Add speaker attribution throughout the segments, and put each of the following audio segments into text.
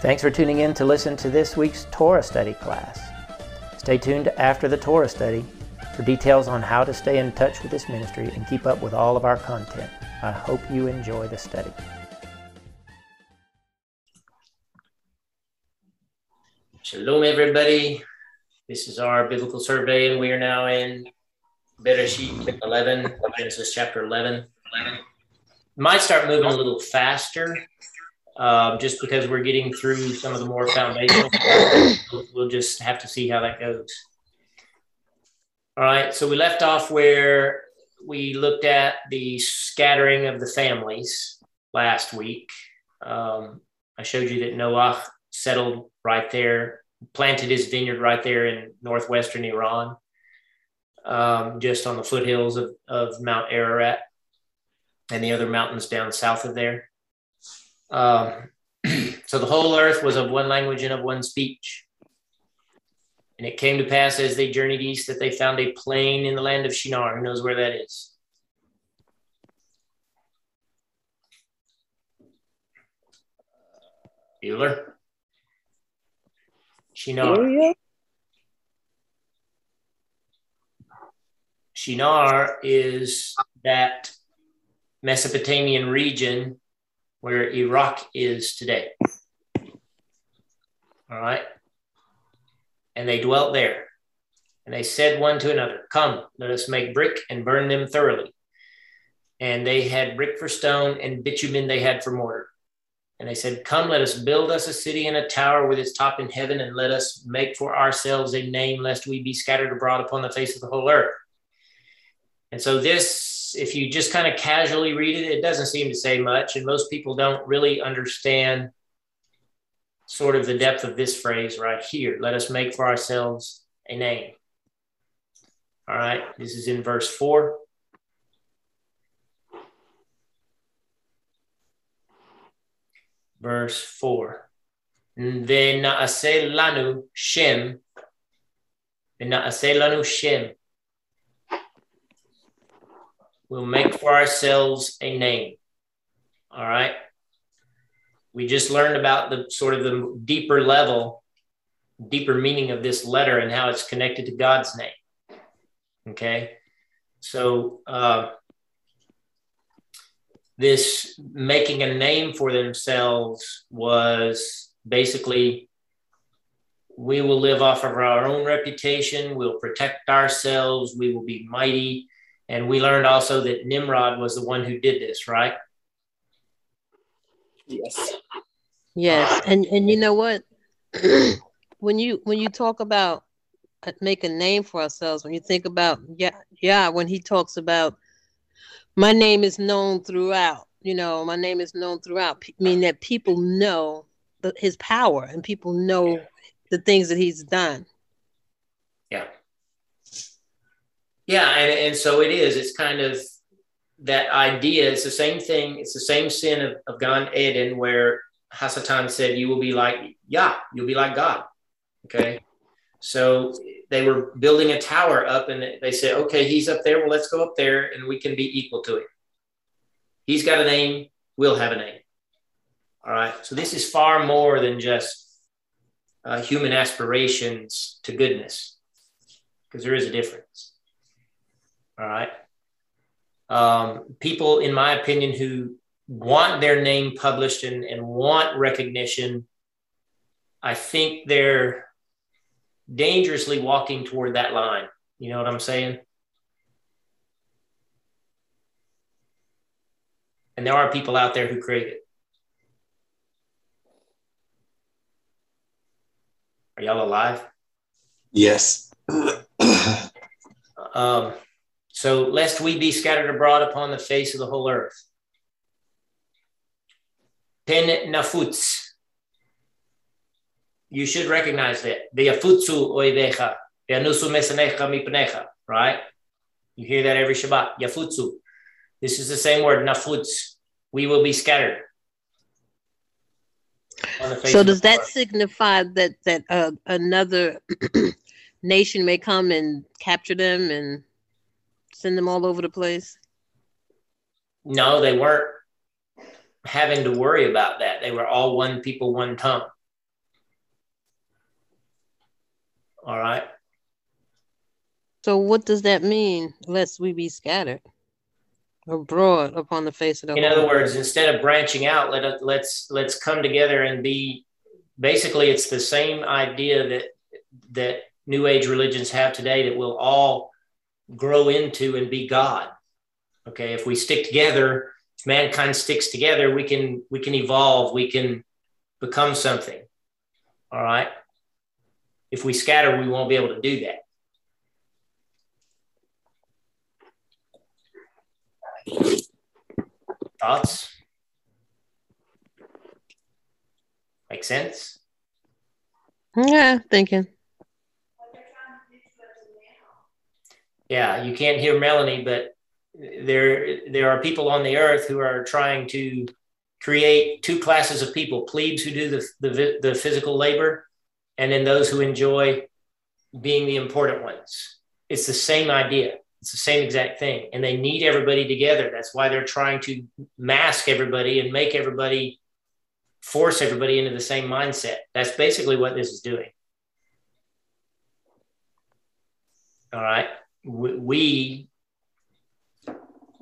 Speaker 1: Thanks for tuning in to listen to this week's Torah study class. Stay tuned after the Torah study for details on how to stay in touch with this ministry and keep up with all of our content. I hope you enjoy the study. Shalom, everybody. This is our biblical survey, and we are now in Bereshit 11, Genesis chapter 11. 11. Might start moving a little faster um, just because we're getting through some of the more foundational. we'll just have to see how that goes. All right, so we left off where we looked at the scattering of the families last week. Um, I showed you that Noah settled right there, planted his vineyard right there in northwestern Iran, um, just on the foothills of, of Mount Ararat and the other mountains down south of there. Um, so the whole earth was of one language and of one speech. And it came to pass as they journeyed east that they found a plain in the land of Shinar. Who knows where that is? Bueller? Shinar. Shinar is that Mesopotamian region where Iraq is today. All right. And they dwelt there. And they said one to another, Come, let us make brick and burn them thoroughly. And they had brick for stone and bitumen they had for mortar. And they said, Come, let us build us a city and a tower with its top in heaven, and let us make for ourselves a name, lest we be scattered abroad upon the face of the whole earth. And so this if you just kind of casually read it, it doesn't seem to say much. And most people don't really understand sort of the depth of this phrase right here. Let us make for ourselves a name. All right, this is in verse 4. Verse 4. Ve'na'aseh lanu shem. Ve'na'aseh lanu shem We'll make for ourselves a name. All right. We just learned about the sort of the deeper level, deeper meaning of this letter and how it's connected to God's name. Okay. So, uh, this making a name for themselves was basically we will live off of our own reputation, we'll protect ourselves, we will be mighty, and we learned also that Nimrod was the one who did this, right?
Speaker 2: Yes.
Speaker 3: Yes, and and you know what? when you when you talk about uh, make a name for ourselves, when you think about yeah yeah when he talks about my name is known throughout, you know, my name is known throughout, I mean that people know the, his power and people know the things that he's done.
Speaker 1: Yeah. Yeah, and, and so it is. It's kind of that idea. It's the same thing. It's the same sin of, of Gan Eden where Hasatan said, You will be like Yah, you'll be like God. Okay. So they were building a tower up and they said, Okay, he's up there. Well, let's go up there and we can be equal to him. He's got a name, we'll have a name. All right. So this is far more than just uh, human aspirations to goodness, because there is a difference. All right. Um, people, in my opinion, who want their name published and, and want recognition, I think they're dangerously walking toward that line. You know what I'm saying? And there are people out there who crave it. Are y'all alive?
Speaker 2: Yes.
Speaker 1: um, so, lest we be scattered abroad upon the face of the whole earth. Pen nafutz. You should recognize that. The Be'afutzu oivecha. Be'anusu mesanecha mipnecha. Right? You hear that every Shabbat. Yafutzu. This is the same word, nafutz. We will be scattered.
Speaker 3: So does that earth. signify that that uh, another nation may come and capture them and send them all over the place?
Speaker 1: No, they weren't having to worry about that. They were all one people, one tongue. All right.
Speaker 3: So, what does that mean, lest we be scattered abroad upon the face of the
Speaker 1: In other words, instead of branching out, let us, let's let's come together and be basically it's the same idea that that new age religions have today that we'll all grow into and be god okay if we stick together if mankind sticks together we can we can evolve we can become something all right if we scatter we won't be able to do that Thoughts? Make sense?
Speaker 3: Yeah, thinking.
Speaker 1: Yeah, you can't hear Melanie, but there there are people on the earth who are trying to create two classes of people: plebes who do the the, the physical labor, and then those who enjoy being the important ones. It's the same idea. It's the same exact thing. And they need everybody together. That's why they're trying to mask everybody and make everybody force everybody into the same mindset. That's basically what this is doing. All right. We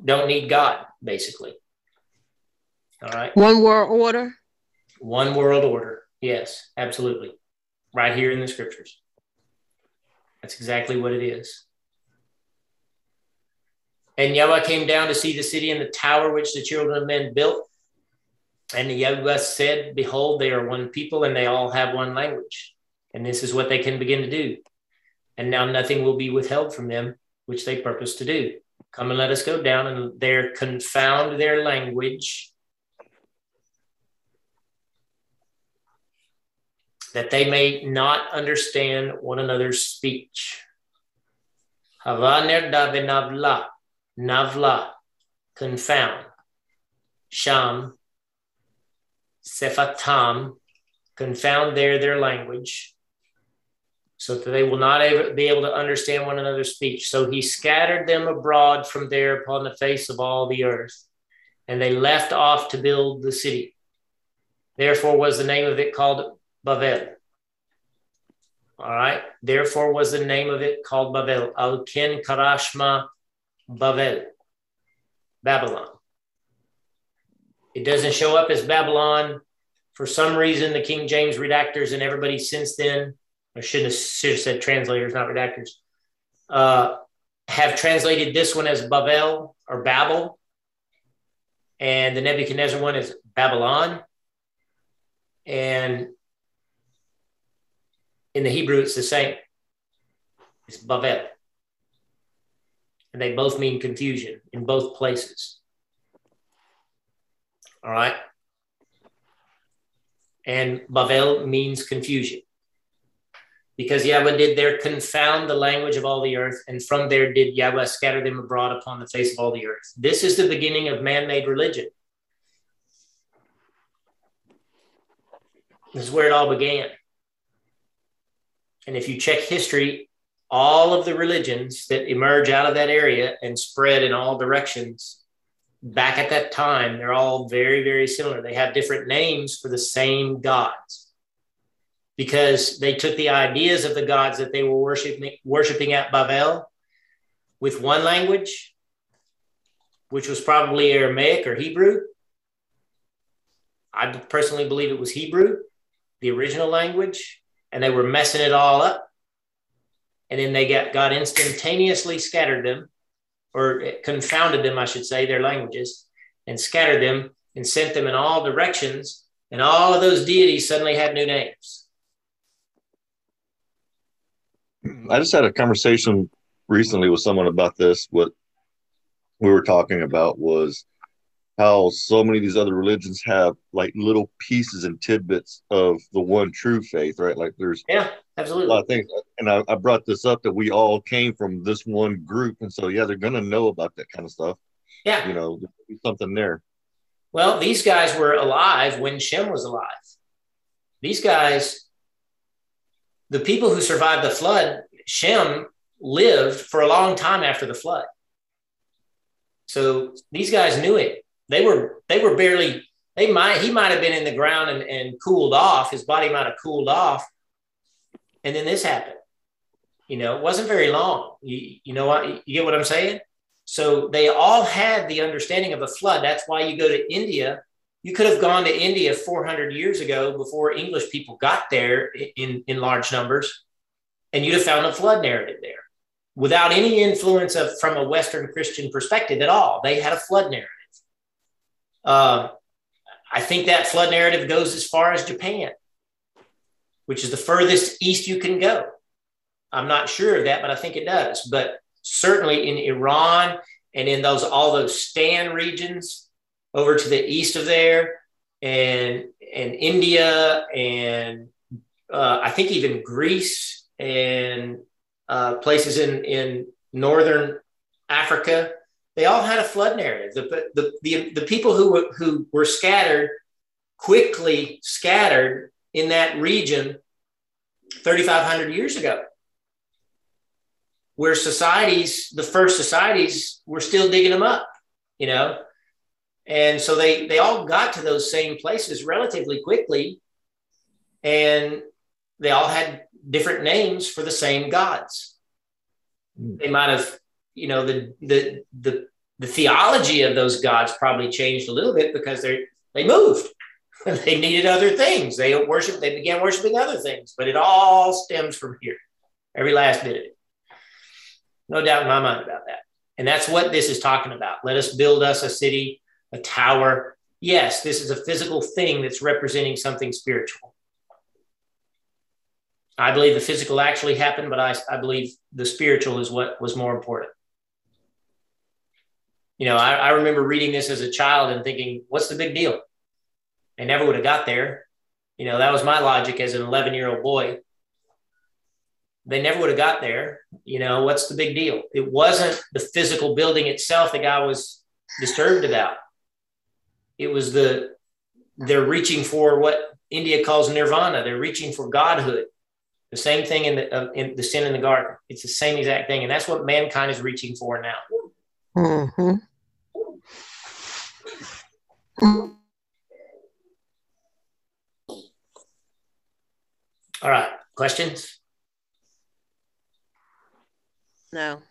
Speaker 1: don't need God, basically. All right.
Speaker 3: One world order.
Speaker 1: One world order. Yes, absolutely. Right here in the scriptures. That's exactly what it is. And Yahweh came down to see the city and the tower which the children of men built. And Yahweh said, Behold, they are one people and they all have one language. And this is what they can begin to do. And now nothing will be withheld from them, which they purpose to do. Come and let us go down and there confound their language, that they may not understand one another's speech. Havaner davenavla Navla, confound. Sham, Sephatam, confound there their language, so that they will not be able to understand one another's speech. So he scattered them abroad from there upon the face of all the earth, and they left off to build the city. Therefore was the name of it called Babel. All right. Therefore was the name of it called Babel. Al Kin Karashma Babel, Babylon. It doesn't show up as Babylon. For some reason, the King James redactors and everybody since then, I shouldn't have, should have said translators, not redactors, uh, have translated this one as Babel or Babel, and the Nebuchadnezzar one is Babylon. And in the Hebrew, it's the same. It's Babel and they both mean confusion in both places. All right. And Bavel means confusion. Because Yahweh did there confound the language of all the earth, and from there did Yahweh scatter them abroad upon the face of all the earth. This is the beginning of man made religion. This is where it all began. And if you check history, all of the religions that emerge out of that area and spread in all directions back at that time, they're all very, very similar. They have different names for the same gods because they took the ideas of the gods that they were worshiping, worshiping at Babel with one language, which was probably Aramaic or Hebrew. I personally believe it was Hebrew, the original language, and they were messing it all up and then they got God instantaneously scattered them, or confounded them, I should say, their languages, and scattered them and sent them in all directions. And all of those deities suddenly had new names.
Speaker 2: I just had a conversation recently with someone about this. What we were talking about was how so many of these other religions have like little pieces and tidbits of the one true faith, right? Like there's
Speaker 1: yeah, absolutely.
Speaker 2: A lot of things. And I, I brought this up that we all came from this one group. And so, yeah, they're going to know about that kind of stuff.
Speaker 1: Yeah.
Speaker 2: You know, something there.
Speaker 1: Well, these guys were alive when Shem was alive. These guys, the people who survived the flood, Shem lived for a long time after the flood. So these guys knew it they were they were barely they might he might have been in the ground and, and cooled off his body might have cooled off and then this happened You know, it wasn't very long. You, you know what? You get what I'm saying? So they all had the understanding of a flood. That's why you go to India. You could have gone to India 400 years ago before English people got there in, in large numbers, and you'd have found a flood narrative there without any influence of from a Western Christian perspective at all. They had a flood narrative. Uh, I think that flood narrative goes as far as Japan, which is the furthest east you can go. I'm not sure of that, but I think it does. But certainly in Iran and in those all those Stan regions over to the east of there, and and India and uh, I think even Greece and uh, places in in northern Africa, they all had a flood narrative. The the the, the people who were, who were scattered quickly scattered in that region 3,500 years ago where societies, the first societies, were still digging them up, you know, and so they they all got to those same places relatively quickly, and they all had different names for the same gods. Hmm. They might have, you know, the the the the theology of those gods probably changed a little bit because they they moved. they needed other things. They worship. They began worshiping other things, but it all stems from here. Every last bit of it. No doubt in my mind about that. And that's what this is talking about. Let us build us a city, a tower. Yes, this is a physical thing that's representing something spiritual. I believe the physical actually happened, but I, I believe the spiritual is what was more important. You know, I, I remember reading this as a child and thinking, what's the big deal? I never would have got there. You know, that was my logic as an 11 year old boy they never would have got there. You know, what's the big deal? It wasn't the physical building itself the guy was disturbed about. It was the they're reaching for what India calls nirvana. They're reaching for godhood. The same thing in the uh, in the sin in the garden. It's the same exact thing, and that's what mankind is reaching for now. Mm-hmm. All right, questions?
Speaker 3: No.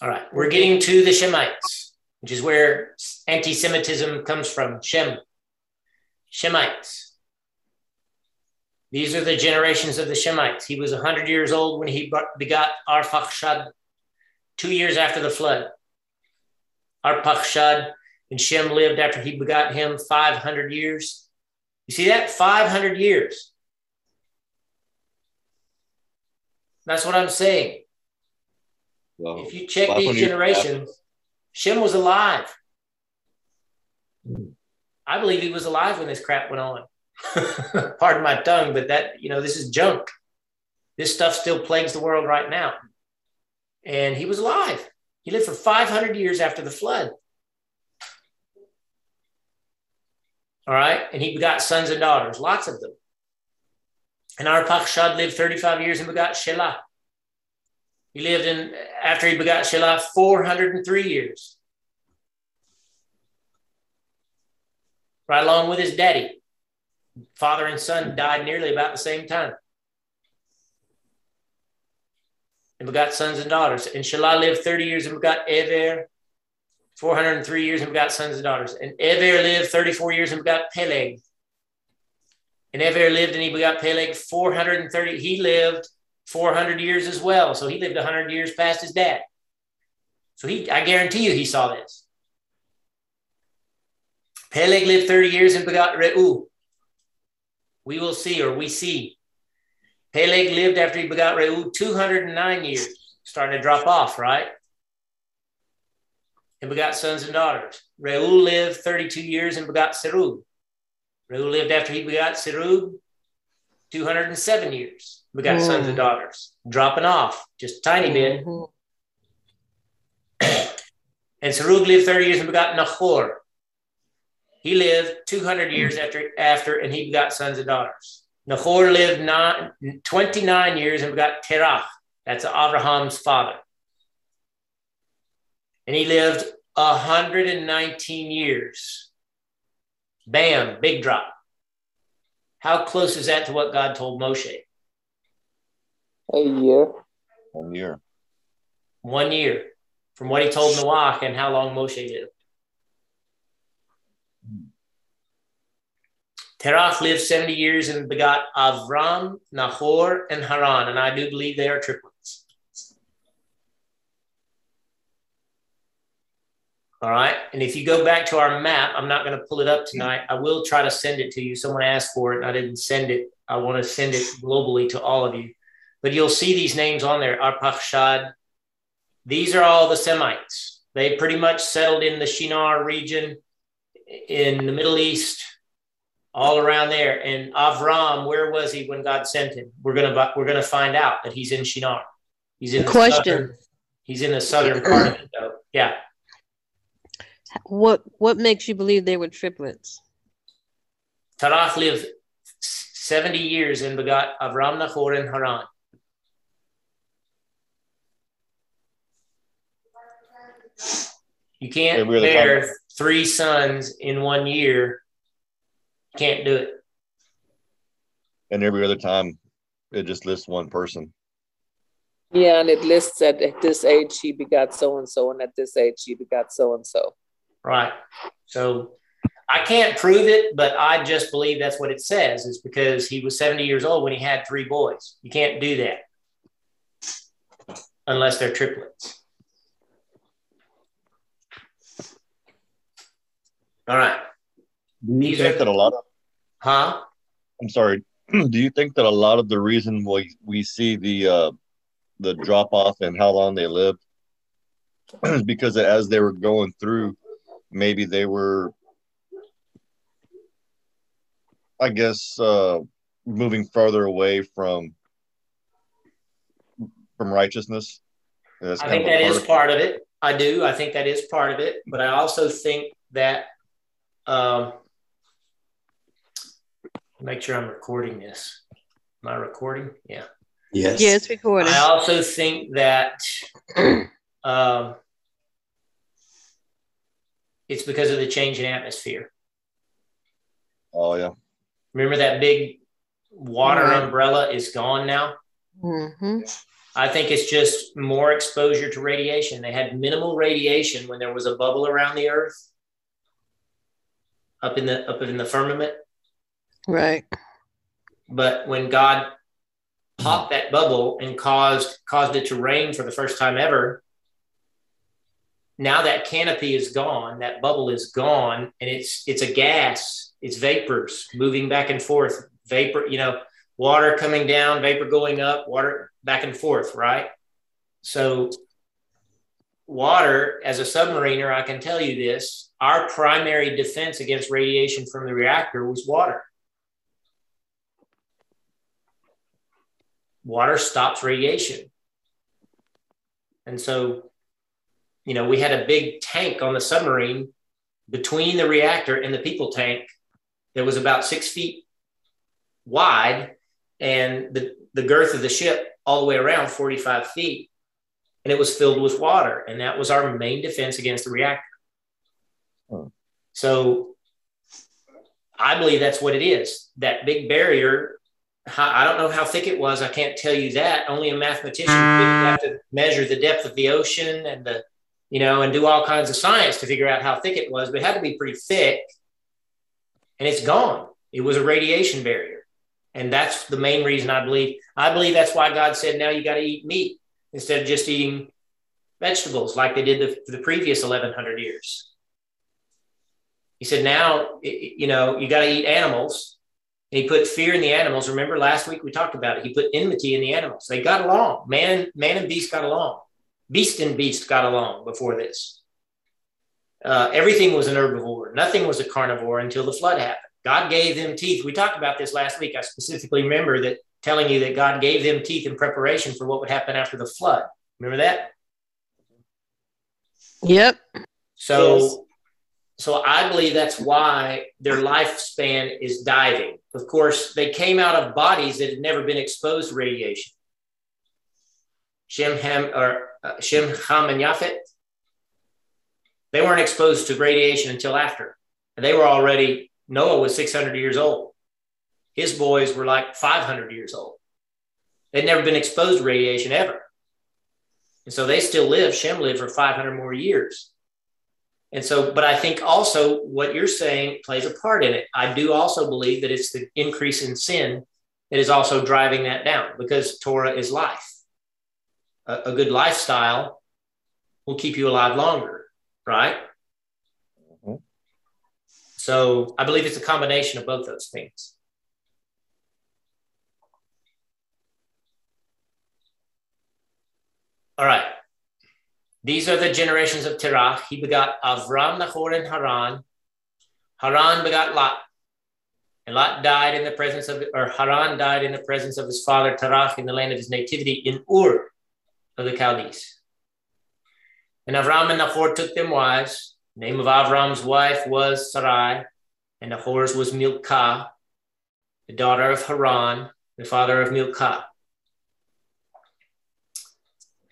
Speaker 1: All right. We're getting to the Shemites, which is where anti Semitism comes from. Shem. Shemites. These are the generations of the Shemites. He was 100 years old when he begot Arpachshad, two years after the flood. Arpachshad and Shem lived after he begot him 500 years. You see that? 500 years. That's what I'm saying. Well, if you check these generations, Shem was alive. Hmm. I believe he was alive when this crap went on. Pardon my tongue, but that, you know, this is junk. This stuff still plagues the world right now. And he was alive. He lived for 500 years after the flood. All right. And he begot sons and daughters, lots of them. And Arpachshad lived 35 years and begot Shelah. He lived in, after he begot Shelah, 403 years. Right along with his daddy. Father and son died nearly about the same time. And begot sons and daughters. And Shelah lived 30 years and begot Ever, 403 years and begot sons and daughters. And Ever lived 34 years and begot Peleg. And Ever lived and he begot Peleg 430. He lived 400 years as well. So he lived 100 years past his dad. So he, I guarantee you, he saw this. Peleg lived 30 years and begot Reu. We will see, or we see. Peleg lived after he begot Reu 209 years, starting to drop off, right? And begot sons and daughters. Reu lived 32 years and begot Serug. Reu lived after he begot Serug 207 years. We got mm. sons and daughters dropping off just a tiny bit. Mm-hmm. and Serug lived 30 years and begot Nahor. He lived 200 years after, after and he begot sons and daughters. Nahor lived nine, 29 years and begot Terach. That's Abraham's father. And he lived 119 years. Bam, big drop. How close is that to what God told Moshe?
Speaker 4: A year.
Speaker 2: One year.
Speaker 1: One year from what he told Noah and how long Moshe lived. Terach lived 70 years and begot Avram, Nahor, and Haran, and I do believe they are triplets. All right. And if you go back to our map, I'm not going to pull it up tonight. I will try to send it to you. Someone asked for it and I didn't send it. I want to send it globally to all of you. But you'll see these names on there Arpachshad. These are all the Semites. They pretty much settled in the Shinar region in the Middle East all around there. And Avram, where was he when God sent him? We're gonna we're gonna find out that he's in Shinar. He's in the
Speaker 3: Question.
Speaker 1: Southern, he's in the southern part of it, though. Yeah.
Speaker 3: What what makes you believe they were triplets?
Speaker 1: Terach lived 70 years and begot Avram, Nahor, and Haran. You can't
Speaker 2: Yeah, we're the
Speaker 1: bear three sons in one year. Can't do it.
Speaker 2: And every other time, it just lists one person.
Speaker 4: Yeah, and it lists that at this age he begot so and so, and at this age he begot so and so.
Speaker 1: Right. So I can't prove it, but I just believe that's what it says. Is because he was 70 years old when he had three boys. You can't do that unless they're triplets. All right.
Speaker 2: Do you
Speaker 1: These
Speaker 2: think
Speaker 1: are-
Speaker 2: that a lot of,
Speaker 1: Huh?
Speaker 2: I'm sorry, do you think that a lot of the reason why we see the, uh, the drop off and how long they lived is because as they were going through, maybe they were, I guess, uh, moving farther away from, from righteousness.
Speaker 1: I think that is
Speaker 2: of-
Speaker 1: part of it. I do. I think that is part of it. But I also think that, um, make sure I'm recording this. Am I recording? Yeah.
Speaker 5: Yes.
Speaker 3: Yeah, it's recorded.
Speaker 1: I also think that um, it's because of the change in atmosphere.
Speaker 2: Oh yeah.
Speaker 1: Remember that big water
Speaker 3: Right.
Speaker 1: umbrella is gone now?
Speaker 3: hmm
Speaker 1: I think it's just more exposure to radiation. They had minimal radiation when there was a bubble around the earth up in the up in the firmament.
Speaker 3: Right.
Speaker 1: But when God popped that bubble and caused caused it to rain for the first time ever, now that canopy is gone, that bubble is gone, and it's it's a gas, it's vapors moving back and forth, vapor, you know, water coming down, vapor going up, water back and forth, right? So water, as a submariner, I can tell you this, our primary defense against radiation from the reactor was water. water stops radiation. And so, you know, we had a big tank on the submarine between the reactor and the people tank that was about six feet wide and the, the girth of the ship all the way around 45 feet. And it was filled with water. And that was our main defense against the reactor. So I believe that's what it is. That big barrier. I don't know how thick it was. I can't tell you that. Only a mathematician would have to measure the depth of the ocean and the, you know, and do all kinds of science to figure out how thick it was. But it had to be pretty thick, and it's gone. It was a radiation barrier, and that's the main reason I believe. I believe that's why God said now you got to eat meat instead of just eating vegetables like they did the, the previous 1100 years. He said now, you know, you got to eat animals and he put fear in the animals. Remember last week we talked about it. He put enmity in the animals. They got along. Man, man and beast got along. Beast and beast got along before this. Uh, everything was an herbivore. Nothing was a carnivore until the flood happened. God gave them teeth. We talked about this last week. I specifically remember that telling you that God gave them teeth in preparation for what would happen after the flood. Remember that?
Speaker 3: Yep.
Speaker 1: So,
Speaker 4: Yes.
Speaker 1: So I believe that's why their lifespan is diving. Of course, they came out of bodies that had never been exposed to radiation. Shem, Ham, or uh, Shem, Ham, and Yafet. They weren't exposed to radiation until after. And they were already, Noah was 600 years old. His boys were like 500 years old. They'd never been exposed to radiation ever. And so they still live, Shem lived for 500 more years. And so, but I think also what you're saying plays a part in it. I do also believe that it's the increase in sin that is also driving that down because Torah is life. A, a good lifestyle will keep you alive longer, right? Mm-hmm. So I believe it's a combination of both those things. All right. These are the generations of Terach. He begot Avram, Nahor, and Haran. Haran begot Lot. And Lot died in the presence of, or Haran died in the presence of his father Terach in the land of his nativity in Ur of the Chaldees. And Avram and Nahor took them wives. The name of Avram's wife was Sarai, and Nahor's was Milcah, the daughter of Haran, the father of Milcah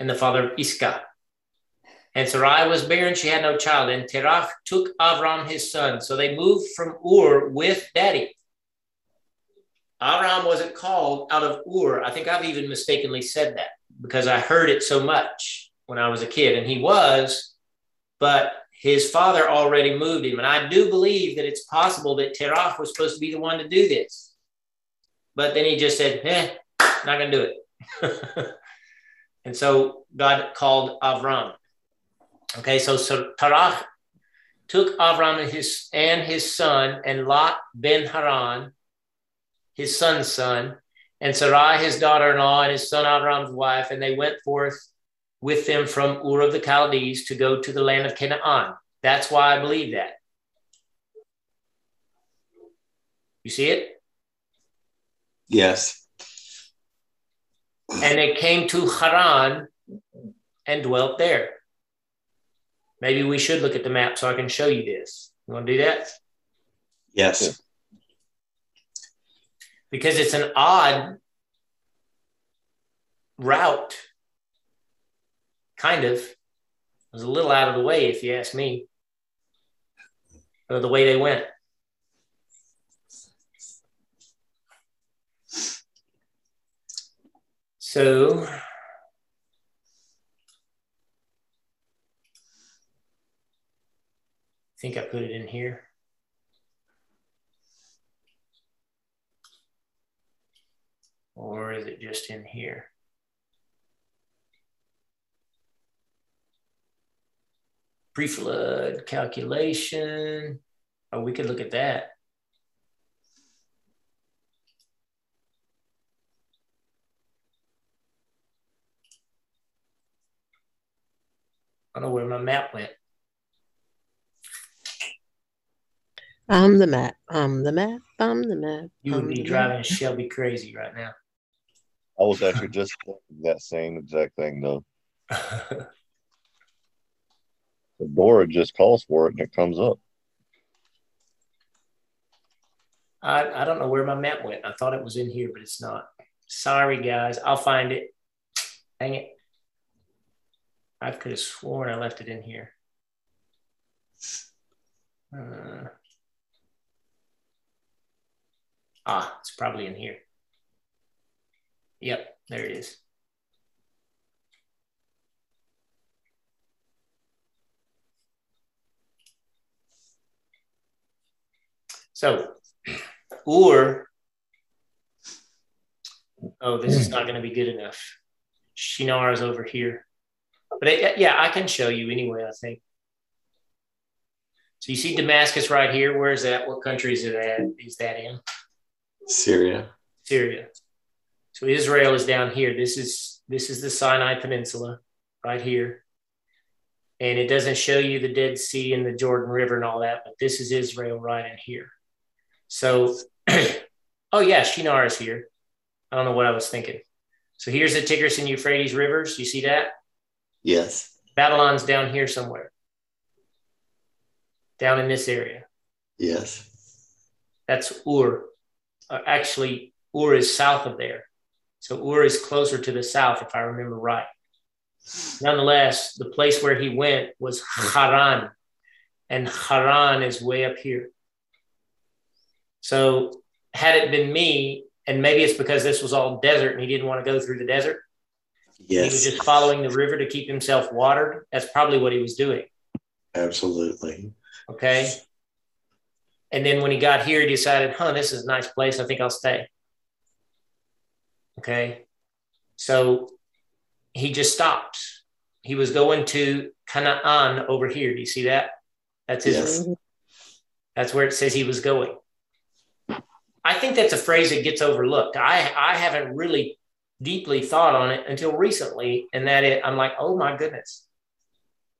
Speaker 1: and the father of Iscah. And Sarai was barren, she had no child. And Terach took Avram his son. So they moved from Ur with daddy. Avram wasn't called out of Ur. I think I've even mistakenly said that because I heard it so much when I was a kid. And he was, but his father already moved him. And I do believe that it's possible that Terach was supposed to be the one to do this. But then he just said, eh, not going to do it. And so God called Avram. Okay, so, so Terach took Avram and his, and his son and Lot ben Haran, his son's son, and Sarai, his daughter-in-law, and his son Avram's wife, and they went forth with them from Ur of the Chaldees to go to the land of Canaan. That's why I believe that. You see it?
Speaker 5: Yes
Speaker 1: and they came to Haran and dwelt there. Maybe we should look at the map so I can show you this. You want to do that?
Speaker 5: Yes.
Speaker 1: Because it's an odd route, kind of. It was a little out of the way, if you ask me, or the way they went. So think I put it in here. Or is it just in here? Pre-flood calculation. Oh, we could look at that. I don't know where my map went.
Speaker 3: I'm the map. I'm the map. I'm the map.
Speaker 1: You would be driving map. Shelby crazy right now.
Speaker 2: I was actually just that same exact thing though. the Dora just calls for it and it comes up.
Speaker 1: I, I don't know where my map went. I thought it was in here, but it's not. Sorry, guys. I'll find it. Hang it. I could have sworn I left it in here. Uh, ah, it's probably in here. Yep, there it is. So, or, oh, this is not going to be good enough. Shinar is over here. But it, yeah, I can show you anyway, I think. So you see Damascus right here. Where is that? What country is it at? Is that in?
Speaker 5: Syria.
Speaker 1: Syria. So Israel is down here. This is this is the Sinai Peninsula right here. And it doesn't show you the Dead Sea and the Jordan River and all that, but this is Israel right in here. So, oh yeah, Shinar is here. I don't know what I was thinking. So here's the Tigris and Euphrates rivers. You see that?
Speaker 5: Yes.
Speaker 1: Babylon's down here somewhere, down in this area.
Speaker 5: Yes.
Speaker 1: That's Ur. Uh, actually, Ur is south of there. So Ur is closer to the south, if I remember right. Nonetheless, the place where he went was Haran, and Haran is way up here. So, had it been me, and maybe it's because this was all desert and he didn't want to go through the desert, Yes. He was just following the river to keep himself watered. That's probably what he was doing.
Speaker 5: Absolutely.
Speaker 1: Okay. And then when he got here, he decided, huh, this is a nice place. I think I'll stay. Okay. So he just stops. He was going to Canaan over here. Do you see that? That's his
Speaker 5: Yes.
Speaker 1: That's where it says he was going. I think that's a phrase that gets overlooked. I, I haven't really deeply thought on it until recently, and that it, I'm like, oh my goodness,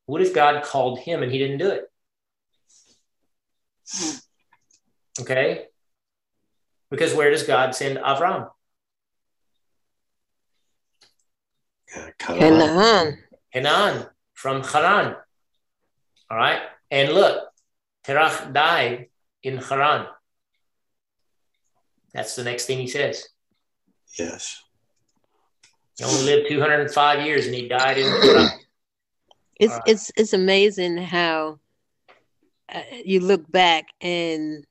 Speaker 1: what if God called him and he didn't do it? Hmm. Okay, because where does God send Avram?
Speaker 5: Yeah, Canaan.
Speaker 3: Canaan.
Speaker 1: Canaan from Haran. All right, and look, Terach died in Haran. That's the next thing he says.
Speaker 5: Yes.
Speaker 1: He only lived 205 years and he died in Haran.
Speaker 3: It's
Speaker 1: Alright.
Speaker 3: it's it's amazing how uh, you look back and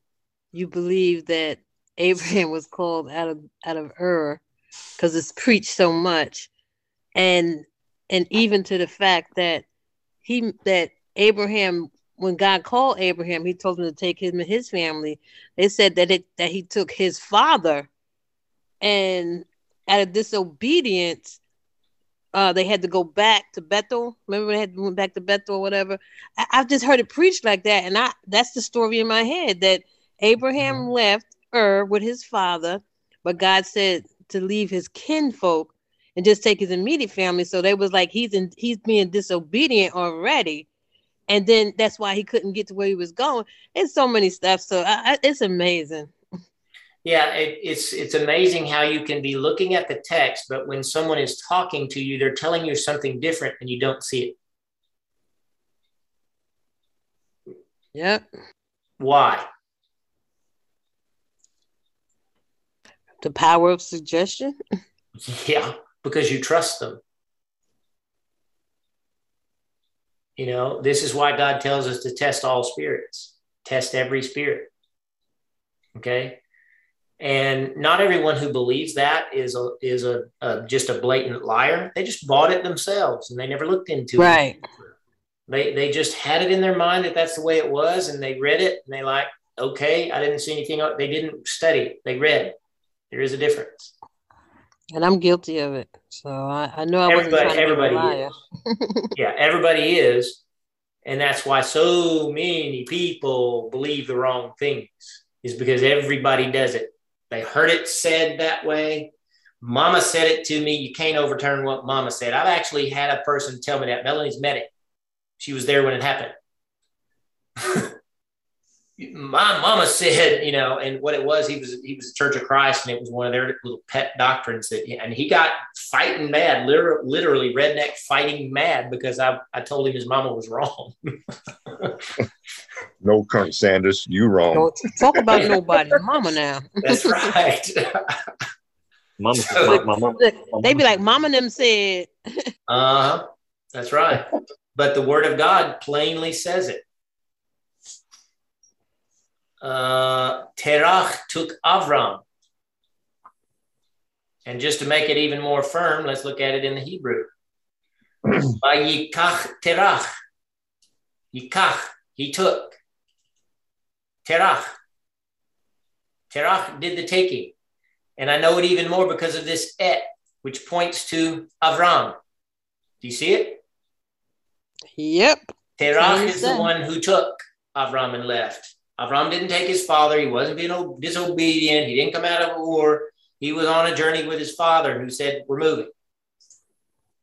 Speaker 3: you believe that Abraham was called out of out of Ur because it's preached so much, and and even to the fact that he that Abraham when God called Abraham, he told him to take him and his family. They said that it that he took his father, and out of disobedience, uh, they had to go back to Bethel. Remember, they had to went back to Bethel or whatever. I, I've just heard it preached like that, and I that's the story in my head that Abraham mm-hmm. left Ur with his father, but God said to leave his kinfolk and just take his immediate family. So they was like he's in he's being disobedient already, and then that's why he couldn't get to where he was going. It's so many stuff. So I, I, it's amazing.
Speaker 1: Yeah, it, it's it's amazing how you can be looking at the text, but when someone is talking to you, they're telling you something different and you don't see it.
Speaker 3: Yep.
Speaker 1: Why?
Speaker 3: The power of suggestion.
Speaker 1: Yeah, because you trust them. You know, this is why God tells us to test all spirits, test every spirit. Okay. And not everyone who believes that is a is a, a just a blatant liar. They just bought it themselves and they never looked into it.
Speaker 3: Right.
Speaker 1: They they just had it in their mind that that's the way it was, and they read it and they like, okay, I didn't see anything. They didn't study. They read. There is a difference.
Speaker 3: And I'm guilty of it. So I, I know I wasn't
Speaker 1: Everybody,
Speaker 3: to
Speaker 1: everybody is. yeah, everybody is, and that's why so many people believe the wrong things. Is because everybody does it. They heard it said that way. Mama said it to me. You can't overturn what Mama said. I've actually had a person tell me that. Melanie's met it. She was there when it happened. My mama said, you know, and what it was, he was he was a Church of Christ, and it was one of their little pet doctrines that, and he got fighting mad, literally, literally redneck fighting mad because I I told him his mama was wrong.
Speaker 2: No, Colonel Sanders, you wrong.
Speaker 3: Don't talk about nobody, mama now.
Speaker 1: That's right.
Speaker 2: Mama, my, my mom,
Speaker 3: Look, they be like, Mama and them said,
Speaker 1: Uh huh. That's right. But the word of God plainly says it. Uh, Terach took Avram. And just to make it even more firm, let's look at it in the Hebrew. Vayikach Terach. Yikach, he took. Terach. Terach did the taking. And I know it even more because of this et, which points to Avram. Do you see it?
Speaker 3: Yep.
Speaker 1: Terach is the one who took Avram and left. Avram didn't take his father. He wasn't being disobedient. He didn't come out of Ur. He was on a journey with his father who said, We're moving.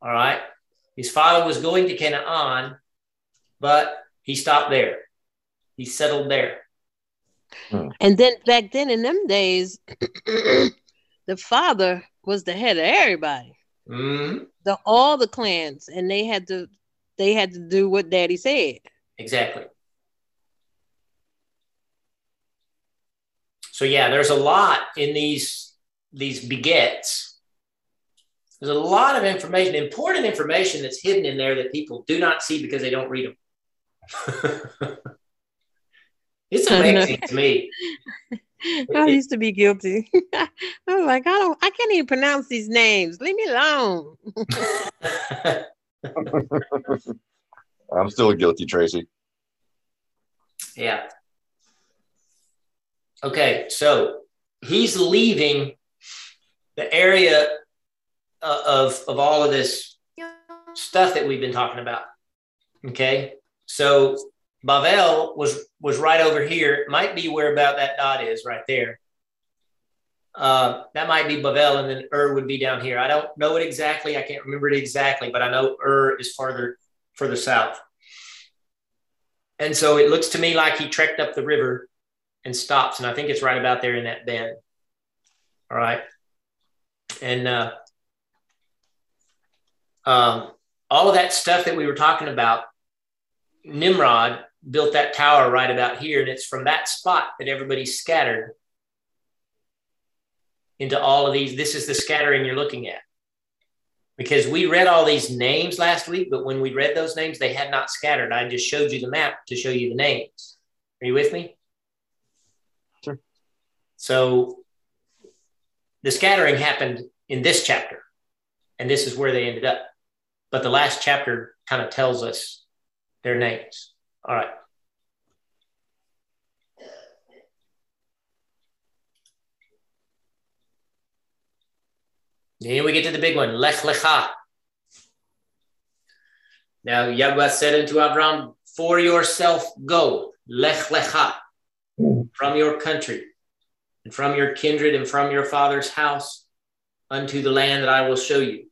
Speaker 1: All right. His father was going to Canaan, but he stopped there. He settled there.
Speaker 3: And then back then in them days, the father was the head of everybody.
Speaker 1: Mhm.
Speaker 3: The all the clans, and they had to they had to do what daddy said.
Speaker 1: Exactly. So yeah, there's a lot in these these begets. There's a lot of information, important information that's hidden in there that people do not see because they don't read them. it's
Speaker 3: I know.
Speaker 1: amazing to me.
Speaker 3: I used to be guilty. I was like, I don't, I can't even pronounce these names. Leave me alone.
Speaker 2: I'm still guilty, Tracy.
Speaker 1: yeah. Okay, so he's leaving the area uh, of of all of this stuff that we've been talking about. Okay, so Bavel was was right over here. Might be where about that dot is right there. Uh, that might be Bavel, and then Ur would be down here. I don't know it exactly. I can't remember it exactly, but I know Ur is farther further south. And so it looks to me like he trekked up the river and stops, and I think it's right about there in that bend. All right, and uh, um, all of that stuff that we were talking about, Nimrod built that tower right about here, and it's from that spot that everybody's scattered into all of these. This is the scattering you're looking at. Because we read all these names last week, but when we read those names, they had not scattered. I just showed you the map to show you the names. Are you with me? So the scattering happened in this chapter, and this is where they ended up. But the last chapter kind of tells us their names. All right. Then we get to the big one, Lech Lecha. Now Yahweh said unto Abraham, For yourself go, Lech Lecha, from your country, and from your kindred, and from your father's house, unto the land that I will show you.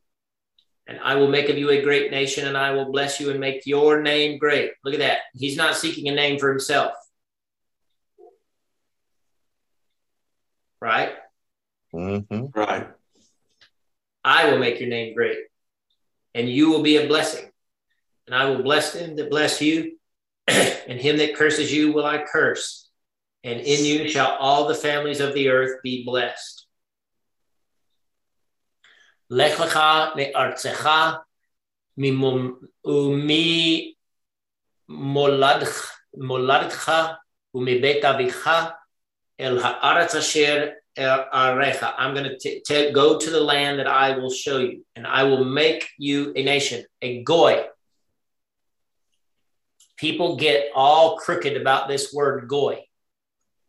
Speaker 1: And I will make of you a great nation, and I will bless you and make your name great. Look at that. He's not seeking a name for himself. Right?
Speaker 2: Mm-hmm.
Speaker 5: Right.
Speaker 1: I will make your name great, and you will be a blessing. And I will bless them that bless you, and him that curses you will I curse. And in you shall all the families of the earth be blessed. Lech lecha me'artzecha umi moladcha umibet avicha el haaretz asher arecha. I'm going to go to the land that I will show you, and I will make you a nation, a goy. People get all crooked about this word goy.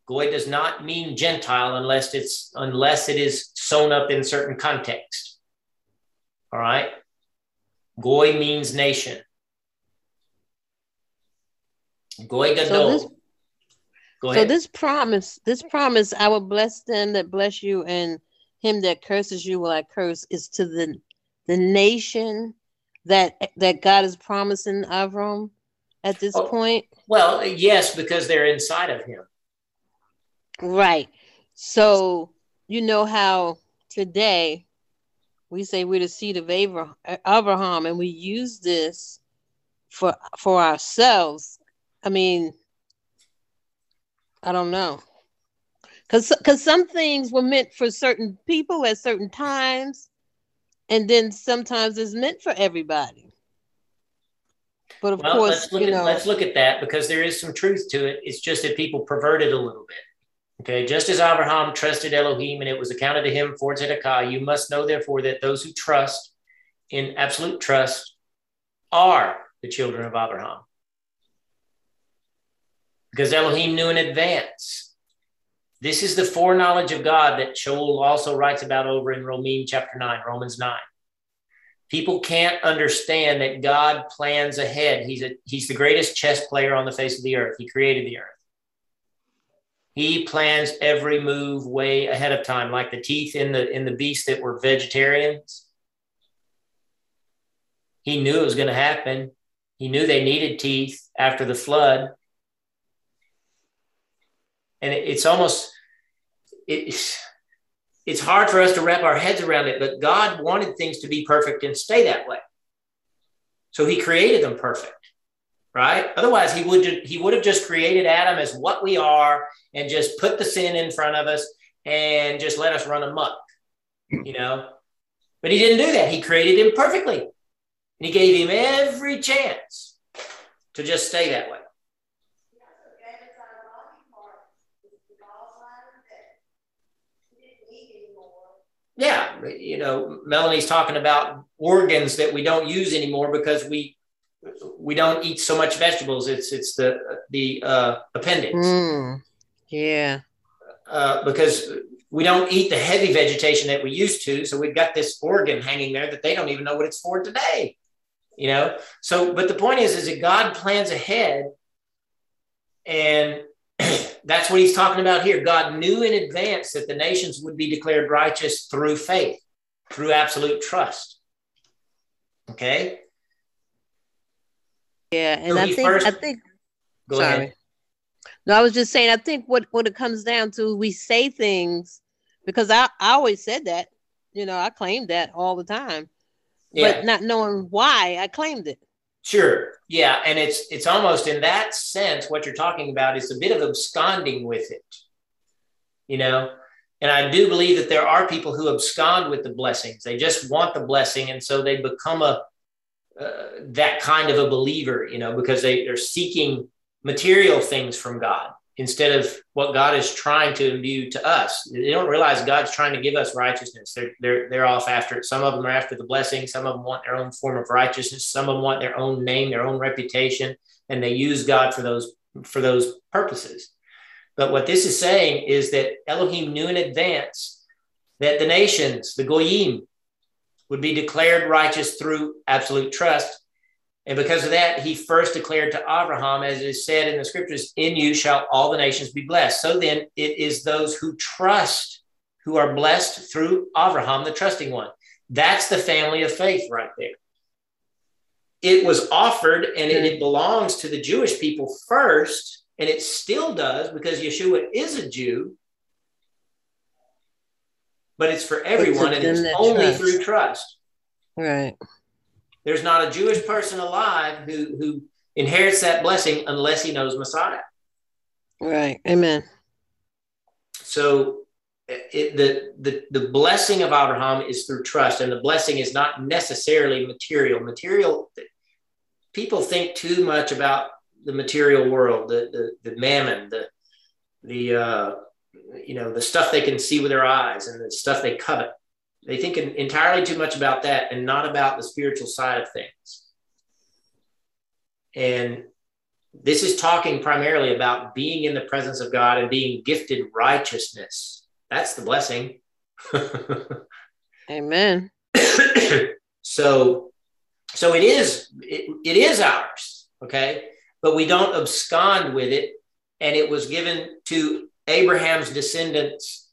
Speaker 1: Goy does not mean Gentile unless it's unless it is sewn up in certain context. All right. Goy means nation. Goy gadol.
Speaker 3: So this,
Speaker 1: Go
Speaker 3: so this promise, this promise, I will bless them that bless you, and him that curses you will I curse, is to the the nation that that God is promising Avram at this
Speaker 1: Oh.
Speaker 3: point.
Speaker 1: well, yes, because they're inside of him.
Speaker 3: Right. So you know how today we say we're the seed of Abraham, and we use this for for ourselves. I mean, I don't know, because because some things were meant for certain people at certain times, and then sometimes it's meant for everybody. But of
Speaker 1: Well,
Speaker 3: course,
Speaker 1: let's look
Speaker 3: you
Speaker 1: at
Speaker 3: know,
Speaker 1: let's look at that because there is some truth to it. It's just that people pervert it a little bit. Okay, just as Abraham trusted Elohim and it was accounted to him for tzedakah, you must know therefore that those who trust in absolute trust are the children of Abraham. Because Elohim knew in advance. This is the foreknowledge of God that Shaul also writes about over in Romans chapter 9, Romans 9 people can't understand that God plans ahead. He's a he's the greatest chess player on the face of the earth. He created the earth. He plans every move way ahead of time, like the teeth in the in the beasts that were vegetarians. He knew it was going to happen. He knew they needed teeth after the flood. And it, it's almost it's it's hard for us to wrap our heads around it, but God wanted things to be perfect and stay that way. So he created them perfect, right? Otherwise, he would he would have just created Adam as what we are and just put the sin in front of us and just let us run amok, you know. But he didn't do that. He created him perfectly, and he gave him every chance to just stay that way. yeah, you know, Melanie's talking about organs that we don't use anymore because we we don't eat so much vegetables. It's it's the the uh, appendix.
Speaker 3: Mm, yeah.
Speaker 1: Uh, because we don't eat the heavy vegetation that we used to, so we've got this organ hanging there that they don't even know what it's for today. You know. So, but the point is, is that God plans ahead, and that's what he's talking about here. God knew in advance that the nations would be declared righteous through faith, through absolute trust. Okay.
Speaker 3: Yeah, and so I think first, I think. sorry. Ahead. No, I was just saying. I think what what it comes down to, we say things because I I always said that. You know, I claimed that all the time, yeah. but not knowing why I claimed it.
Speaker 1: Sure. Yeah, and it's it's almost in that sense what you're talking about is a bit of absconding with it. You know, and I do believe that there are people who abscond with the blessings. They just want the blessing, and so they become a uh, that kind of a believer, you know, because they, they're seeking material things from God instead of what God is trying to imbue to us. They don't realize God's trying to give us righteousness. They're, they're, they're off after it. Some of them are after the blessing. Some of them want their own form of righteousness. Some of them want their own name, their own reputation, and they use God for those, for those purposes. But what this is saying is that Elohim knew in advance that the nations, the Goyim, would be declared righteous through absolute trust. And because of that, he first declared to Abraham, as is said in the scriptures, in you shall all the nations be blessed. So then it is those who trust who are blessed through Abraham, the trusting one. That's the family of faith right there. It was offered and it, it belongs to the Jewish people first, and it still does because Yeshua is a Jew but it's for everyone it's and it's only trust. through trust.
Speaker 3: Right.
Speaker 1: There's not a Jewish person alive who who inherits that blessing unless he knows Messiah.
Speaker 3: Right. Amen.
Speaker 1: So it, the, the the blessing of Abraham is through trust, and the blessing is not necessarily material. Material people think too much about the material world, the the, the mammon, the the uh, you know the stuff they can see with their eyes and the stuff they covet. They think entirely too much about that and not about the spiritual side of things. And this is talking primarily about being in the presence of god and being gifted righteousness. That's the blessing.
Speaker 3: Amen.
Speaker 1: So so it is it, it is ours okay? But we don't abscond with it and it was given to Abraham's descendants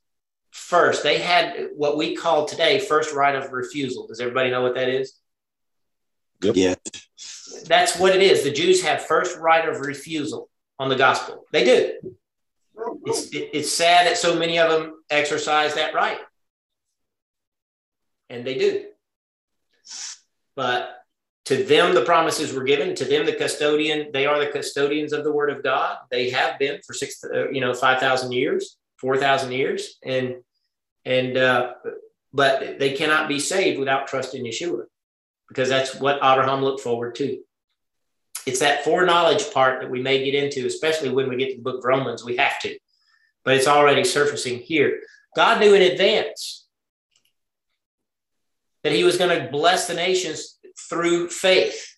Speaker 1: first. They had what we call today first right of refusal. Does everybody know what that is?
Speaker 5: Yep. Yeah.
Speaker 1: That's what it is. The Jews have first right of refusal on the gospel. They do. It's, it, it's sad that so many of them exercise that right. And they do. But to them the promises were given. To them the custodian they are the custodians of the word of god. They have been for six uh, you know 5000 years 4000 years. And and uh, but they cannot be saved without trust in yeshua because that's what abraham looked forward to. It's that foreknowledge part that we may get into especially when we get to the book of romans. We have to but it's already surfacing here. God knew in advance that he was going to bless the nations through faith.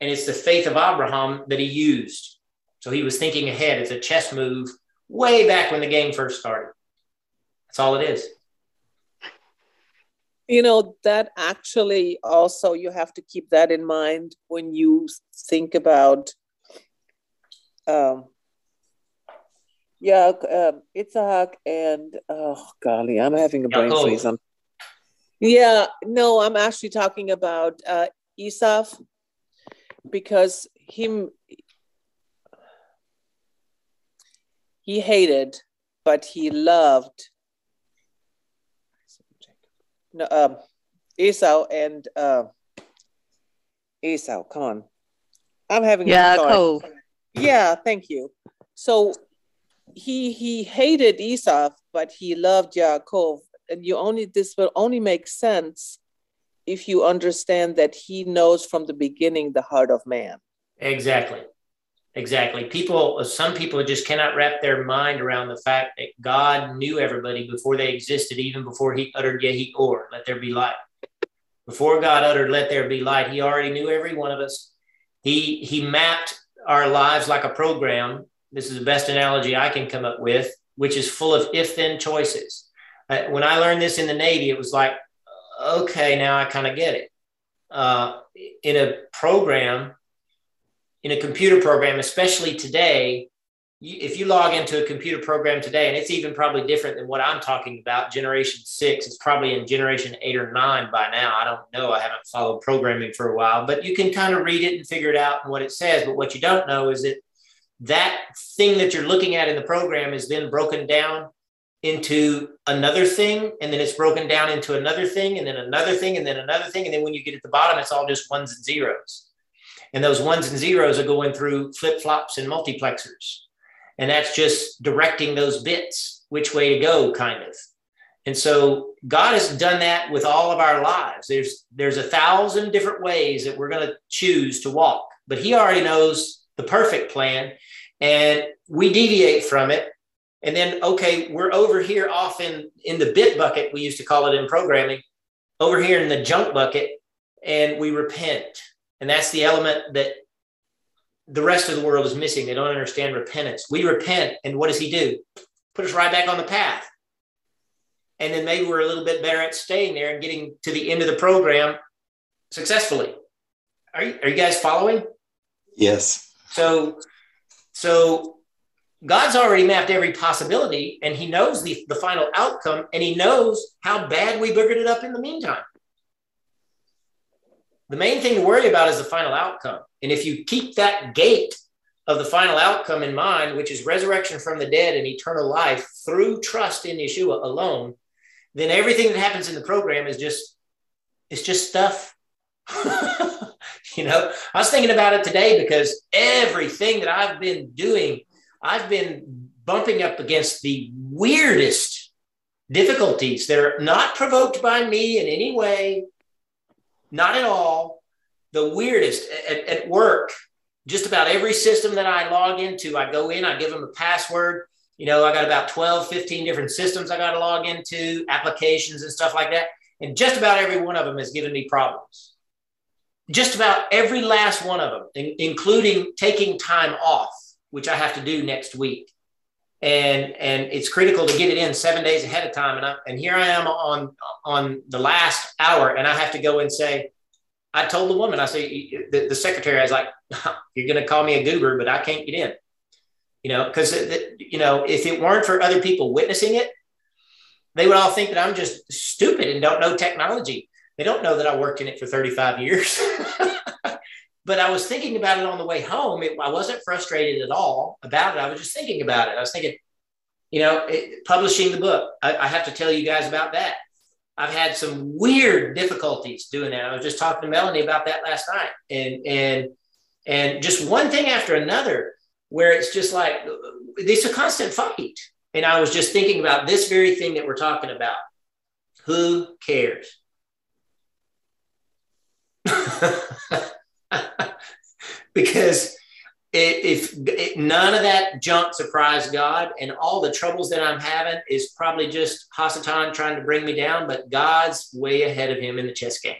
Speaker 1: And it's the faith of Abraham that he used. So he was thinking ahead. It's a chess move way back when the game first started. That's all it is.
Speaker 4: You know, that actually also, you have to keep that in mind when you think about, um, yeah, uh, Isaac and, oh, golly, I'm having a brain freeze. I'm yeah, no, I'm actually talking about uh, Esau because him he hated, but he loved. No, um, Esau and uh, Esau. Come on, I'm having
Speaker 3: yeah, cool.
Speaker 4: Yeah, thank you. So he he hated Esau, but he loved Yaakov and you only this will only make sense if you understand that he knows from the beginning the heart of man
Speaker 1: exactly Exactly. People, some people just cannot wrap their mind around the fact that God knew everybody before they existed, even before He uttered Yehi Or, let there be light. Before God uttered, let there be light, He already knew every one of us. He He mapped our lives like a program. This is the best analogy I can come up with, which is full of if-then choices. When I learned this in the Navy, it was like, okay, now I kind of get it. Uh, in a program, in a computer program, especially today, if you log into a computer program today, and it's even probably different than what I'm talking about, generation six, it's probably in generation eight or nine by now. I don't know. I haven't followed programming for a while, but you can kind of read it and figure it out and what it says. But what you don't know is that that thing that you're looking at in the program is then broken down into another thing and then it's broken down into another thing and then another thing and then another thing and then when you get at the bottom it's all just ones and zeros and those ones and zeros are going through flip flops and multiplexers. And that's just directing those bits, which way to go, kind of. And so God has done that with all of our lives. There's there's a thousand different ways that we're going to choose to walk, but He already knows the perfect plan, and we deviate from it. And then, okay, we're over here off in in the bit bucket. We used to call it in programming, over here in the junk bucket, and we repent and that's the element that the rest of the world is missing. They don't understand repentance. We repent, and what does he do? Put us right back on the path. And then maybe we're a little bit better at staying there and getting to the end of the program successfully. Are you, are you guys following?
Speaker 5: Yes.
Speaker 1: So, so God's already mapped every possibility and he knows the, the final outcome and he knows how bad we boogered it up in the meantime. The main thing to worry about is the final outcome. And if you keep that gate of the final outcome in mind, which is resurrection from the dead and eternal life through trust in Yeshua alone, then everything that happens in the program is just it's just stuff. you know, I was thinking about it today because everything that I've been doing, I've been bumping up against the weirdest difficulties that are not provoked by me in any way, not at all. The weirdest at, at work, just about every system that I log into, I go in, I give them a password. You know, I got about 12, 15 different systems I got to log into, applications and stuff like that. And just about every one of them has given me problems. Just about every last one of them, in, including taking time off, which I have to do next week. And, and it's critical to get it in seven days ahead of time. And, I, and here I am on, on the last hour, and I have to go and say, I told the woman, I say, the, the secretary, I was like, you're going to call me a goober, but I can't get in. You know, because, you know, if it weren't for other people witnessing it, they would all think that I'm just stupid and don't know technology. They don't know that I worked in it for 35 years. but I was thinking about it on the way home. It, I wasn't frustrated at all about it. I was just thinking about it. I was thinking, you know, it, publishing the book, I, I have to tell you guys about that. I've had some weird difficulties doing that. I was just talking to Melanie about that last night, and and and just one thing after another, where it's just like it's a constant fight. And I was just thinking about this very thing that we're talking about. Who cares? because if, if none of that junk surprised God and all the troubles that I'm having is probably just Hasatan trying to bring me down, but God's way ahead of him in the chess game.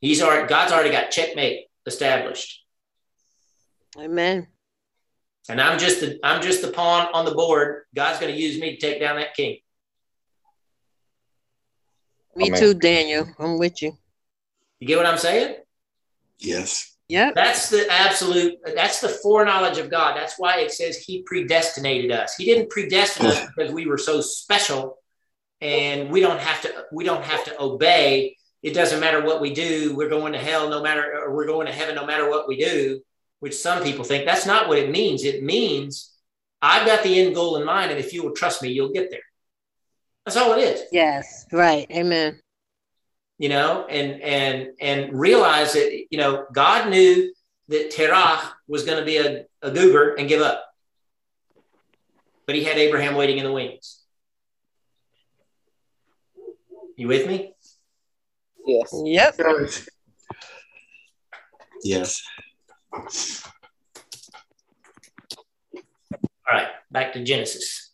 Speaker 1: He's already God's already got checkmate established.
Speaker 3: Amen.
Speaker 1: And I'm just the I'm just the pawn on the board. God's going to use me to take down that king.
Speaker 3: Me Amen. too, Daniel. I'm with you.
Speaker 1: You get what I'm saying?
Speaker 5: Yes.
Speaker 3: Yeah.
Speaker 1: That's the absolute, that's the foreknowledge of God. That's why it says he predestinated us. He didn't predestine us because we were so special and we don't have to, we don't have to obey. It doesn't matter what we do. We're going to hell no matter, or we're going to heaven no matter what we do, which some people think that's not what it means. It means I've got the end goal in mind. And if you will trust me, you'll get there. That's all it is.
Speaker 3: Yes. Right. Amen
Speaker 1: you know, and and and realize that you know God knew that Terach was going to be a, a goober and give up, but He had Abraham waiting in the wings. You with me?
Speaker 4: Yes.
Speaker 3: Yep.
Speaker 5: Yes.
Speaker 1: All right, back to Genesis.